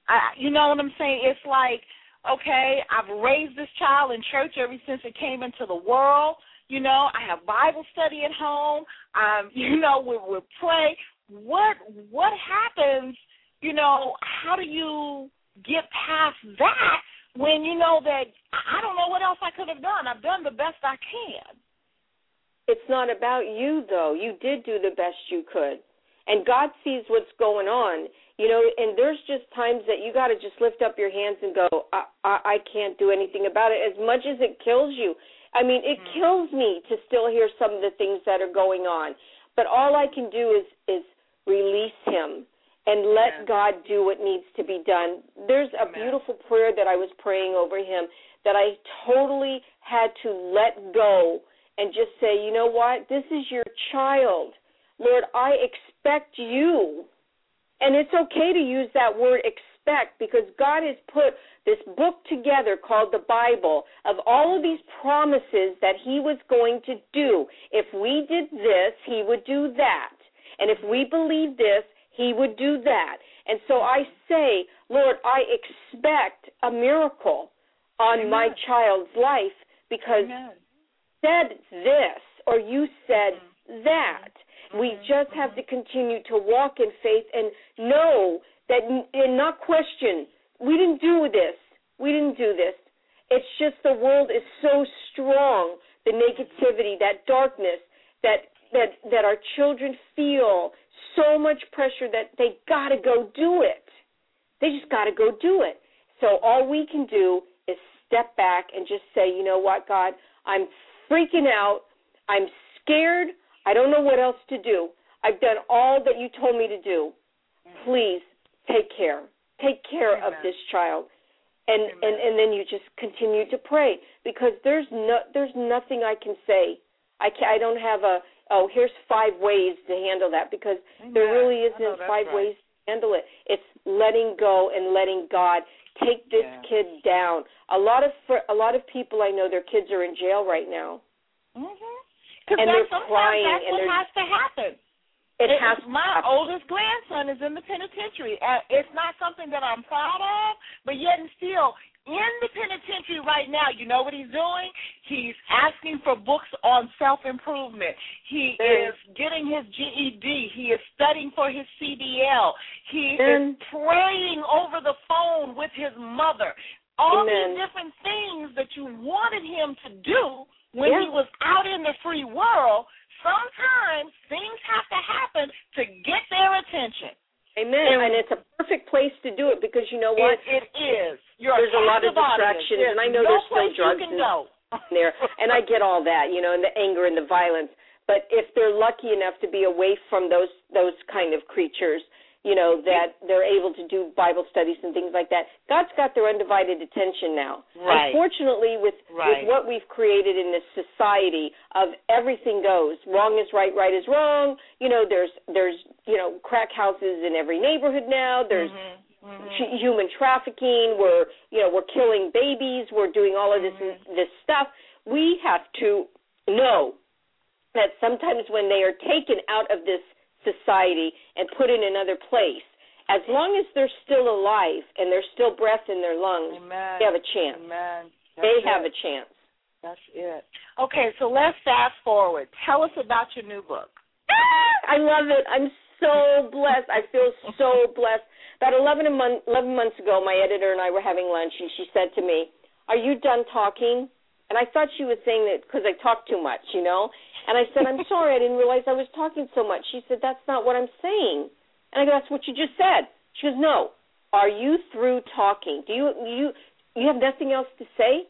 I, you know what I'm saying? It's like, okay, I've raised this child in church ever since it came into the world. You know, I have Bible study at home. Um, you know, we we pray. What what happens? You know, how do you get past that when you know that I don't know what else I could have done. I've done the best I can. it's not about you though. You did do the best you could. And God sees what's going on. You know, and there's just times that you got to just lift up your hands and go, I, I I can't do anything about it as much as it kills you. I mean, it Mhm. kills me to still hear some of the things that are going on. But all I can do is is release him and let Amen. God do what needs to be done. There's a Amen. beautiful prayer that I was praying over him that I totally had to let go and just say, you know what? This is your child. Lord, I expect you. And it's okay to use that word expect because God has put this book together called the Bible of all of these promises that He was going to do. If we did this, He would do that. And if we believe this, He would do that. And so I say, Lord, I expect a miracle on Amen. my child's life because Amen. said this or you said Mm-hmm. that. We just have to continue to walk in faith and know that and not question. We didn't do this. We didn't do this. It's just the world is so strong, the negativity, that darkness that that that our children feel so much pressure that they got to go do it. They just got to go do it. So all we can do is step back and just say, you know what, God, I'm freaking out. I'm scared. I don't know what else to do. I've done all that you told me to do. Mm-hmm. Please take care. Take care of this child. And Amen. and and then you just continue to pray because there's no there's nothing I can say. I can I don't have a oh here's five ways to handle that because there really isn't five right. ways to handle it. It's letting go and letting God take this Yeah. kid down. A lot of fr- a lot of people I know their kids are in jail right now. Mhm. And they're crying that's and what has to happen. It It- has my happen. oldest grandson is in the penitentiary. Uh, it's not something that I'm proud of, but yet and still in the penitentiary right now. You know what he's doing? He's asking for books on self improvement. He is getting his GED. He is studying for his CDL. He is praying over the phone with his mother. All Amen. these different things that you wanted him to do when he was out in the free world. Sometimes things have to happen to get their attention. Amen. And- And it's a perfect place to do it because you know what? It, it is. You're There's a lot of distractions, There's and I know no there's still drugs and- go. there and I get all that, you know, and the anger and the violence. But if they're lucky enough to be away from those those kind of creatures, you know, that they're able to do Bible studies and things like that, God's got their undivided attention now. Right. Unfortunately with Right. with what we've created in this society of everything goes. Wrong is right, right is wrong. You know, there's there's, you know, crack houses in every neighborhood now. There's Mhm, mhm. human trafficking. We're you know we're killing babies. We're doing all of this Mm-hmm. this stuff. We have to know that sometimes when they are taken out of this society and put in another place, as long as they're still alive and there's still breath in their lungs, Amen. they have a chance. Amen. They That's have a chance. That's it. Okay, so let's fast forward. Tell us about your new book. I love it. I'm so blessed. I feel so blessed. About 11, a month, 11 months ago, my editor and I were having lunch, and she said to me, Are you done talking? And I thought she was saying that because I talk too much, you know? And I said, I'm sorry, I didn't realize I was talking so much. She said, That's not what I'm saying. And I go, That's what you just said. She goes, No. Are you through talking? Do you you you have nothing else to say?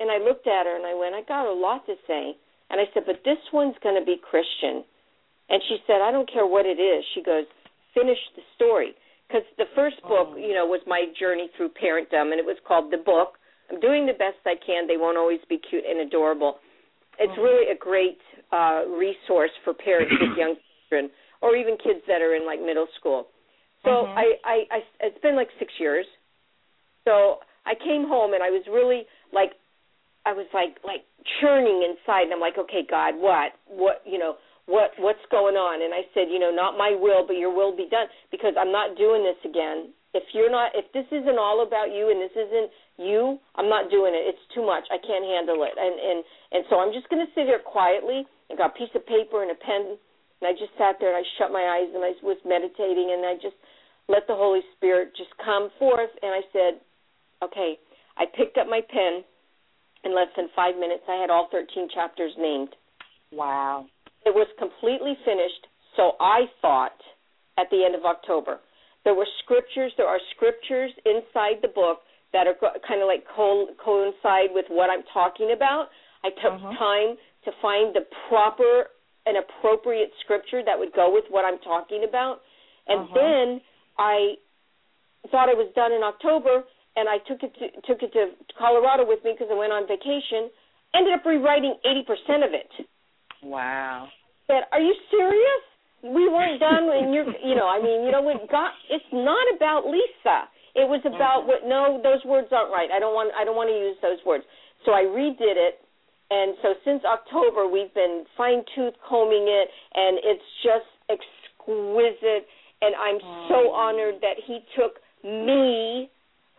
and I looked at her and I went, I got a lot to say. And I said, but this one's going to be Christian. And she said, I don't care what it is. She goes, finish the story. Because the first book, Oh. you know, was my journey through parentdom, and it was called The Book. I'm doing the best I can. They won't always be cute and adorable. It's Mhm. really a great uh, resource for parents with young children, or even kids that are in like middle school. So Mhm. I, I, I, it's been like six years. So I came home and I was really like, I was like like churning inside, and I'm like, okay, God, what, what, you know, what, what's going on? And I said, you know, not my will, but Your will be done, because I'm not doing this again. If you're not, if this isn't all about you, and this isn't you, I'm not doing it. It's too much. I can't handle it. And and and so I'm just going to sit here quietly. I got a piece of paper and a pen, and I just sat there and I shut my eyes and I was meditating and I just let the Holy Spirit just come forth. And I said, okay. I picked up my pen. In less than five minutes, I had all 13 chapters named. Wow. It was completely finished, so I thought, at the end of October. There were scriptures, there are scriptures inside the book that are kind of like co- coincide with what I'm talking about. I took Mhm. time to find the proper and appropriate scripture that would go with what I'm talking about. And Mhm. then I thought I was done in October, and I took it to, took it to Colorado with me because I went on vacation. Ended up rewriting 80% of it Wow. Said, "Are you serious? We weren't done, and you're, you know, I mean, you know, what God, it's not about Lisa. It was about what? No, those words aren't right. I don't want, I don't want to use those words. So I redid it, and so since October, we've been fine tooth combing it, and it's just exquisite. And I'm so honored that he took me,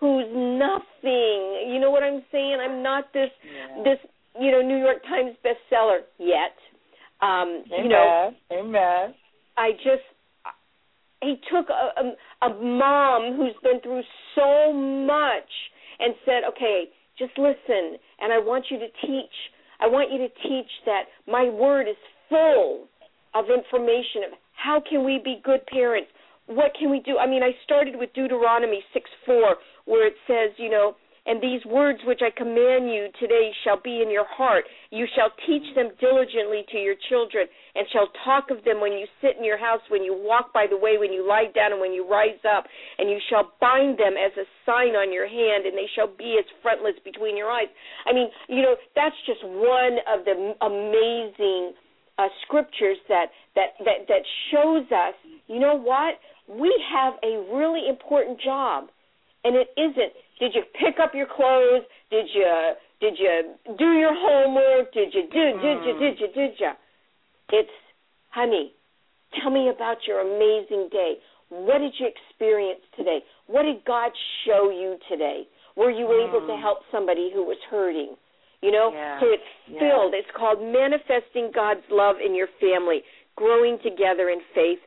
who's nothing. You know what I'm saying? I'm not this, Yeah. this, you know, New York Times bestseller yet. Um, Amen. you know, Amen. I just he took a, a a mom who's been through so much and said, "Okay, just listen, and I want you to teach. I want you to teach that my word is full of information of how can we be good parents? What can we do? I mean, I started with Deuteronomy 6 4, where it says, you know, and these words which I command you today shall be in your heart. You shall teach them diligently to your children, and shall talk of them when you sit in your house, when you walk by the way, when you lie down, and when you rise up. And you shall bind them as a sign on your hand, and they shall be as frontlets between your eyes. I mean, you know, that's just one of the amazing uh, scriptures that that that that shows us. You know what? We have a really important job and it isn't did you pick up your clothes? Did you did you do your homework? Did you do did you did you did you it's honey tell me about your amazing day. What did you experience today? What did god show you today? Were you able to Mm. help somebody who was hurting? You know? Yeah. so it's Yeah. filled it's called manifesting god's love in your family growing together in faith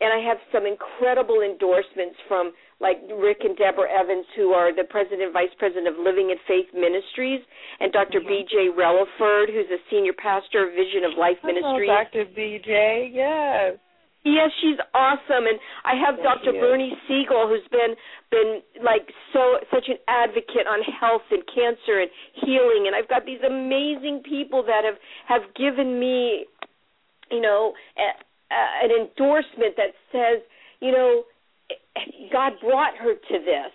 and i have some incredible endorsements from like Rick and Deborah Evans, who are the president and vice president of Living in Faith Ministries, and doctor Mhm. B.J. Relaford, who's a senior pastor of Vision of Life Hello, Ministries. Dr. BJ. Yes. Yes, she's awesome, and I have Yes, Dr. Bernie Siegel, who's been been like so such an advocate on health and cancer and healing, and I've got these amazing people that have have given me, you know, a, an endorsement that says, you know, God brought her to this.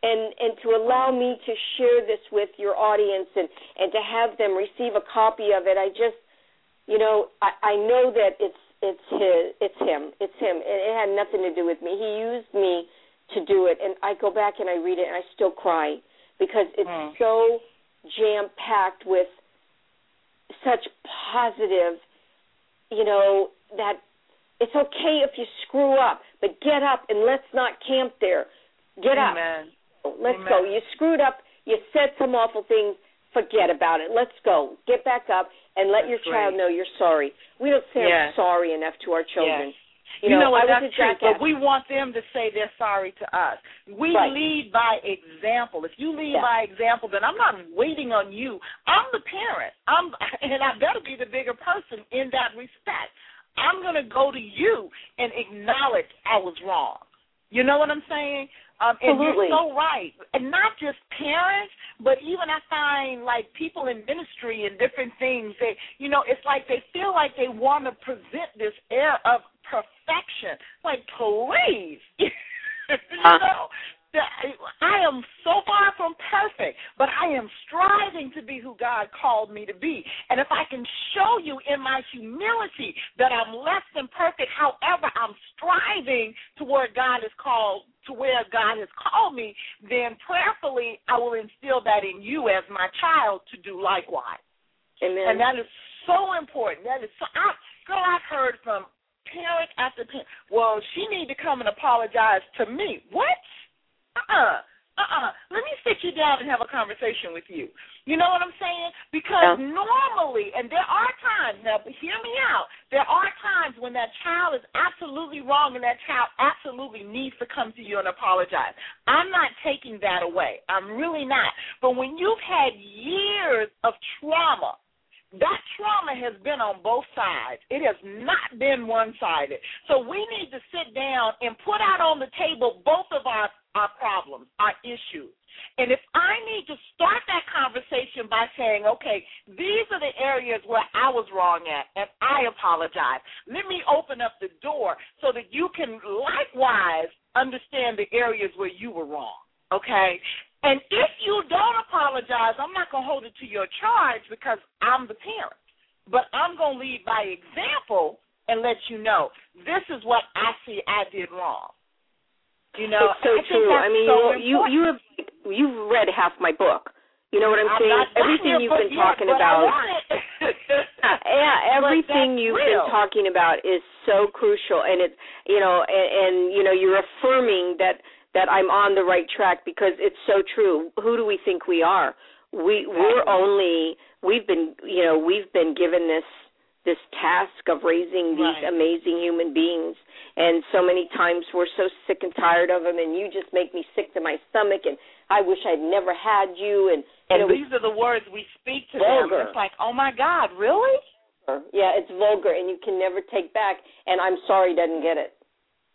And and to allow me to share this with your audience and and to have them receive a copy of it, I just you know, I, I know that it's it's his it's him. It's him. It, it had nothing to do with me. He used me to do it and I go back and I read it and I still cry because it's Hmm. so jam packed with such positive you know, that it's okay if you screw up, but get up and let's not camp there. Get up. Amen. Let's Amen. go. You screwed up. You said some awful things. Forget about it. Let's go. Get back up and let That's your child great. know you're sorry. We don't say Yes. I'm sorry enough to our children. You, know, what? That's true. But we want them to say they're sorry to us. We Right. lead by example. If you lead Yeah. by example, then I'm not waiting on you. I'm the parent. I'm, and I better be the bigger person in that respect. I'm going to go to you and acknowledge I was wrong. You know what I'm saying? Um, and Absolutely. you're so right. And not just parents, but even I find like people in ministry and different things. They, you know, it's like they feel like they want to present this air of perfection. Like, please, you Uh. know. I am so far from perfect, but I am striving to be who God called me to be. And if I can show you in my humility that I'm less than perfect, however, I'm striving to where God is called to where God has called me, then prayerfully I will instill that in you as my child to do likewise. Amen. And that is so important. That is so I girl, I've heard from parent after parent. Well, she need to come and apologize to me. What? Uh-uh. Uh-uh. Let me sit you down and have a conversation with you. You know what I'm saying? Because Yeah. normally, and there are times, now hear me out, there are times when that child is absolutely wrong and that child absolutely needs to come to you and apologize. I'm not taking that away. I'm really not. But when you've had years of trauma, that trauma has been on both sides. It has not been one sided. So we need to sit down and put out on the table both of our, our problems, our issues. And if I need to start that conversation by saying, okay, these are the areas where I was wrong at, and I apologize, let me open up the door so that you can likewise understand the areas where you were wrong. Okay? And if you don't apologize, I'm not going to hold it to your charge because I'm the parent. But I'm going to lead by example and let you know this is what I see I did wrong. You know, it's so I true. I mean, so you you important. you have you've read half my book. You know what I'm I'm saying? Everything you've been yet, talking about. yeah, everything you've real. been talking about is so crucial, and it's you know, and, and you know, you're affirming that that I'm on the right track because it's so true. Who do we think we are? We we're only we've been you know we've been given this this task of raising these Right. amazing human beings and so many times we're so sick and tired of them and you just make me sick to my stomach and I wish I'd never had you and you And know, these are the words we speak to Vulgar. them. It's like, oh my God, really? Yeah, it's vulgar and you can never take back and I'm sorry doesn't get it.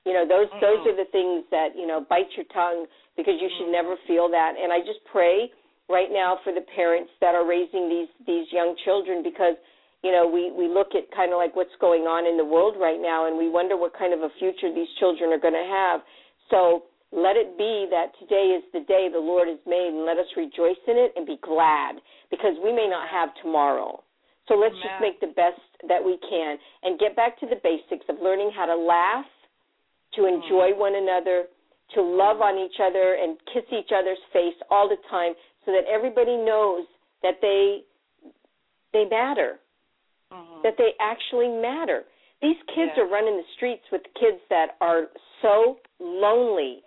You know, those those Mm-mm. are the things that, you know, bite your tongue because you should never feel that. And I just pray right now for the parents that are raising these these young children because you know, we we look at kind of like what's going on in the world right now and we wonder what kind of a future these children are going to have. So, let it be that today is the day the Lord has made and let us rejoice in it and be glad because we may not have tomorrow. So let's just make the best that we can and get back to the basics of learning how to laugh, to enjoy mm-hmm. one another, to love on each other and kiss each other's face all the time so that everybody knows that they they matter, Mhm. that they actually matter. These kids Yeah. are running the streets with kids that are so lonely.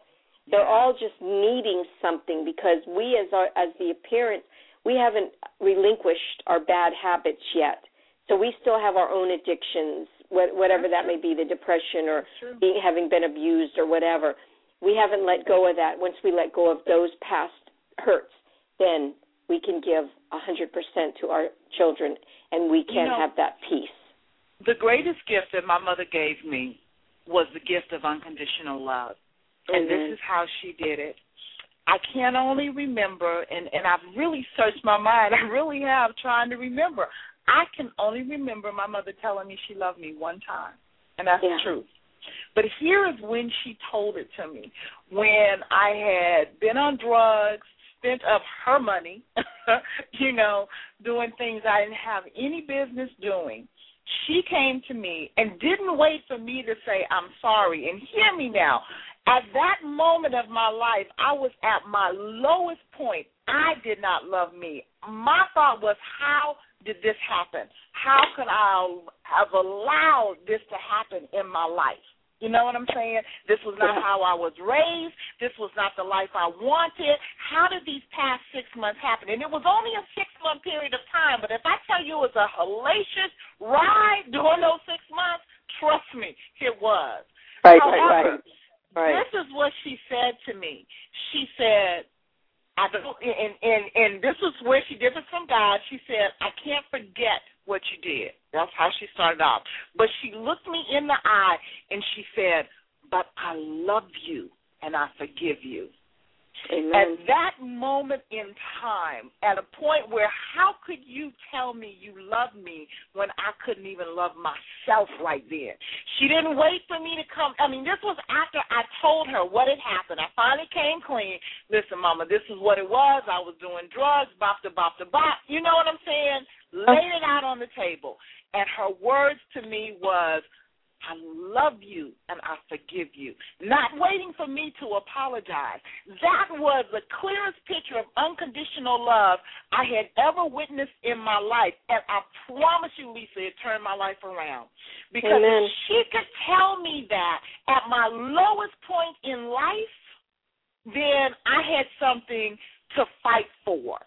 They're Yeah. all just needing something because we as our as the parents we haven't relinquished our bad habits yet. So we still have our own addictions, wha- whatever that may be, the depression or being having been abused or whatever. We haven't let go of that. Once we let go of those past hurts, then we can give a hundred percent to our children, and we can know- have that peace. The greatest gift that my mother gave me was the gift of unconditional love. And Mhm. this is how she did it. I can only remember, and, and I've really searched my mind. I really have trying to remember. I can only remember my mother telling me she loved me one time, and that's Yeah. the truth. But here is when she told it to me. When I had been on drugs, spent up her money, you know, doing things I didn't have any business doing. She came to me and didn't wait for me to say, I'm sorry. And hear me now. At that moment of my life, I was at my lowest point. I did not love me. My thought was, how did this happen? How could I have allowed this to happen in my life? You know what I'm saying? This was not how I was raised. This was not the life I wanted. How did these past six months happen? And it was only a six month period of time, but if I tell you it was a hellacious ride during those six months, trust me, it was. Right, However, right. this is what she said to me. She said, I don't, and, and, and this is where she differs from God. She said, I can't forget what you did. That's how she started off. But she looked me in the eye and she said, But I love you and I forgive you. Amen. At that moment in time, at a point where how could you tell me you love me when I couldn't even love myself right then? She didn't wait for me to come. I mean, this was after I told her what had happened. I finally came clean. Listen, Mama, this is what it was. I was doing drugs, bop to bop to bop. You know what I'm saying? Oh. Laid it out on the table. And her words to me was, I love you and I forgive you. Not waiting for me to apologize. That was the clearest picture of unconditional love I had ever witnessed in my life. And I promise you, Lisa, it turned my life around. Because Amen. if she could tell me that at my lowest point in life, then I had something to fight for.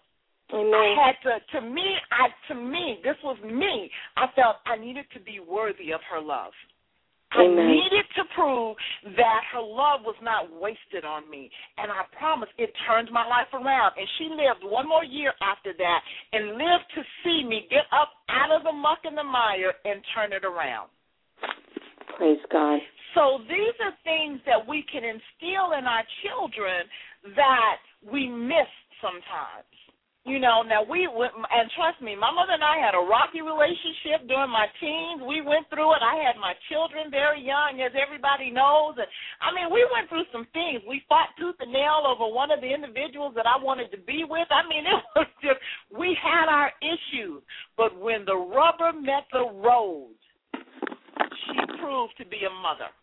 Amen. I had to to me I to me this was me. I felt I needed to be worthy of her love. I Amen. needed to prove that her love was not wasted on me. And I promise it turned my life around. And she lived one more year after that and lived to see me get up out of the muck and the mire and turn it around. Praise God. So these are things that we can instill in our children that we miss sometimes. You know, now we went, and trust me, my mother and I had a rocky relationship during my teens. We went through it. I had my children very young, as everybody knows, and I mean, we went through some things. We fought tooth and nail over one of the individuals that I wanted to be with. I mean, it was just we had our issues, but when the rubber met the road, she proved to be a mother.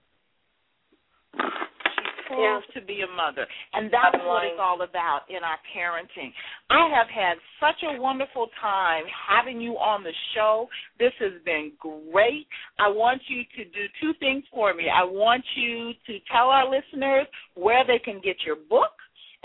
She proved to be a mother. And that's Bottom what line. it's all about in our parenting. I have had such a wonderful time having you on the show. This has been great. I want you to do two things for me. I want you to tell our listeners where they can get your book.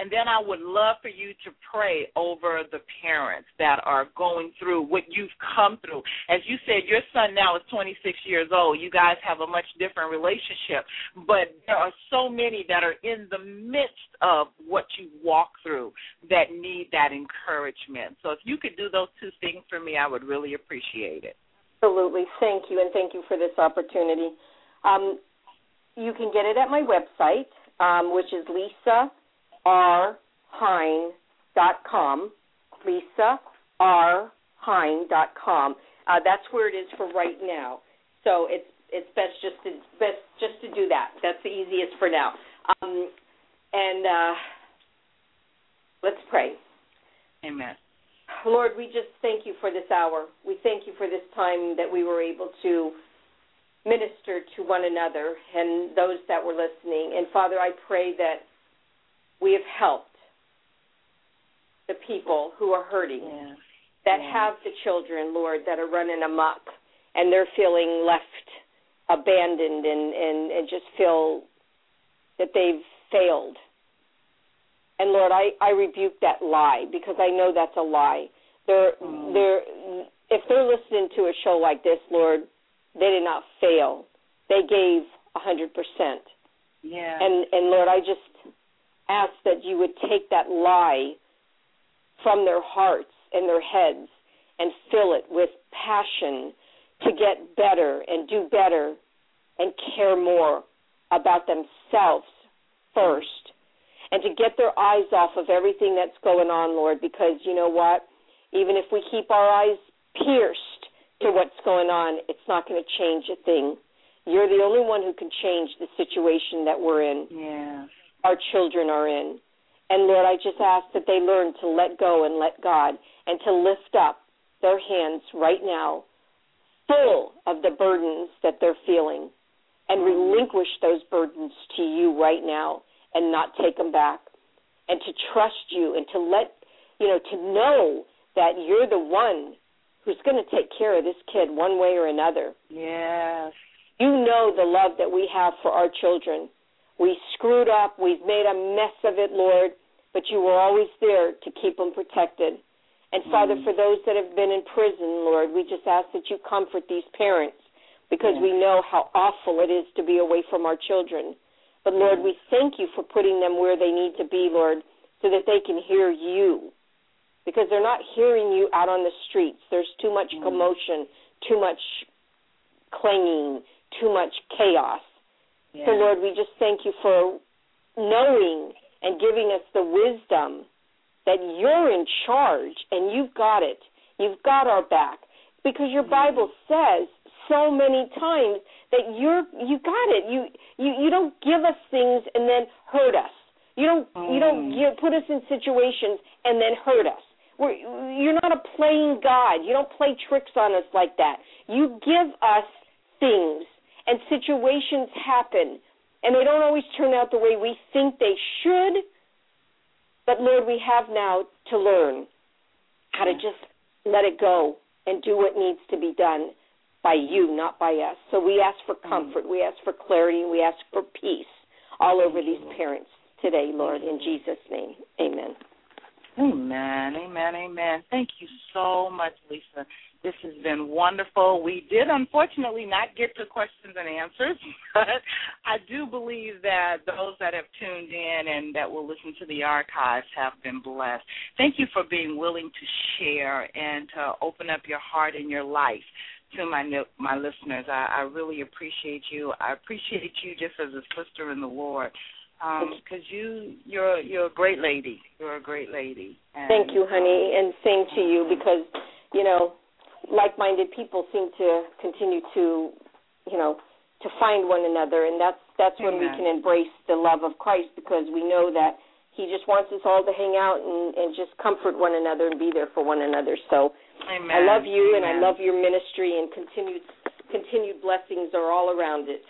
And then I would love for you to pray over the parents that are going through what you've come through. As you said, your son now is 26 years old. You guys have a much different relationship, but there are so many that are in the midst of what you walk through that need that encouragement. So if you could do those two things for me, I would really appreciate it. Absolutely. Thank you, and thank you for this opportunity. Um, you can get it at my website, um, which is lisarhein.com. lisarhein.com. Uh, that's where it is for right now. So it's it's best just to best just to do that. That's the easiest for now. Um, and uh, let's pray. Amen. Lord, we just thank you for this hour. We thank you for this time that we were able to minister to one another and those that were listening. And Father, I pray that we have helped the people who are hurting, Yes. that Yeah. have the children, Lord, that are running amok and they're feeling left abandoned and, and, and just feel that they've failed. And Lord, I, I rebuke that lie because I know that's a lie. They're Mm. they're if they're listening to a show like this, Lord, they did not fail. They gave a hundred percent. Yeah. And and Lord, I just ask that you would take that lie from their hearts and their heads and fill it with passion to get better and do better and care more about themselves first and to get their eyes off of everything that's going on, Lord, because you know what? Even if we keep our eyes pierced to what's going on, it's not going to change a thing. You're the only one who can change the situation that we're in, yeah. Our children are in. And Lord, I just ask that they learn to let go and let God and to lift up their hands right now, full of the burdens that they're feeling, and relinquish those burdens to you right now and not take them back. And to trust you and to let, you know, to know that you're the one who's going to take care of this kid one way or another. Yes. You know the love that we have for our children. We screwed up, we've made a mess of it, Lord, but you were always there to keep them protected. And Father, Mm. for those that have been in prison, Lord, we just ask that you comfort these parents because Yes. we know how awful it is to be away from our children. But Lord, Yes. we thank you for putting them where they need to be, Lord, so that they can hear you. Because they're not hearing you out on the streets. There's too much Mm. commotion, too much clanging, too much chaos. Yeah. So, Lord, we just thank you for knowing and giving us the wisdom that you're in charge and you've got it. You've got our back. Because your Bible says so many times that you're you got it. You you you don't give us things and then hurt us. You don't you don't Mm. give, put us in situations and then hurt us. We're, you're not a playing God. You don't play tricks on us like that. You give us things and situations happen and they don't always turn out the way we think they should. But Lord, we have now to learn how to just let it go and do what needs to be done by you, not by us. So we ask for mm-hmm. comfort, we ask for clarity, and we ask for peace all over these parents today, Lord, in Jesus' name. Amen. Amen, amen, amen. Thank you so much, Lisa. This has been wonderful. We did unfortunately not get to questions and answers, but I do believe that those that have tuned in and that will listen to the archives have been blessed. Thank you for being willing to share and to open up your heart and your life to my my listeners. I, I really appreciate you. I appreciate you just as a sister in the Lord um, because you you're you're a great lady. You're a great lady. And, Thank you, honey, um, and same to you because you know like-minded people seem to continue to you know to find one another, and that's that's when we can embrace the love of Christ because we know that He just wants us all to hang out and, and just comfort one another and be there for one another. So Amen. I love you and I love your ministry and continued continued blessings are all around it.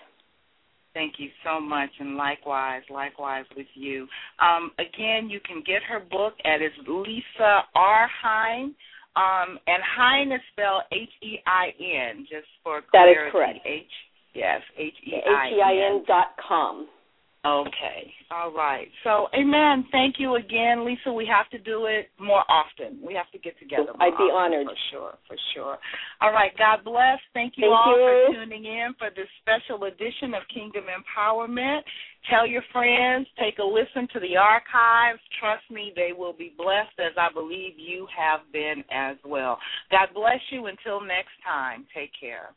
Thank you so much, and likewise, likewise with you. Um, again, you can get her book at it's Lisa R. Hein, um, and Hein is spelled H E I N, just for That is clarity. correct. H yes, H E I N dot com. Okay. All right. So, amen. Thank you again, Lisa. We have to do it more often. We have to get together. More I'd be honored. For sure. For sure. All right. God bless. Thank you Thank all you. for tuning in for this special edition of Kingdom Empowerment. Tell your friends. Take a listen to the archives. Trust me, they will be blessed as I believe you have been as well. God bless you. Until next time, take care.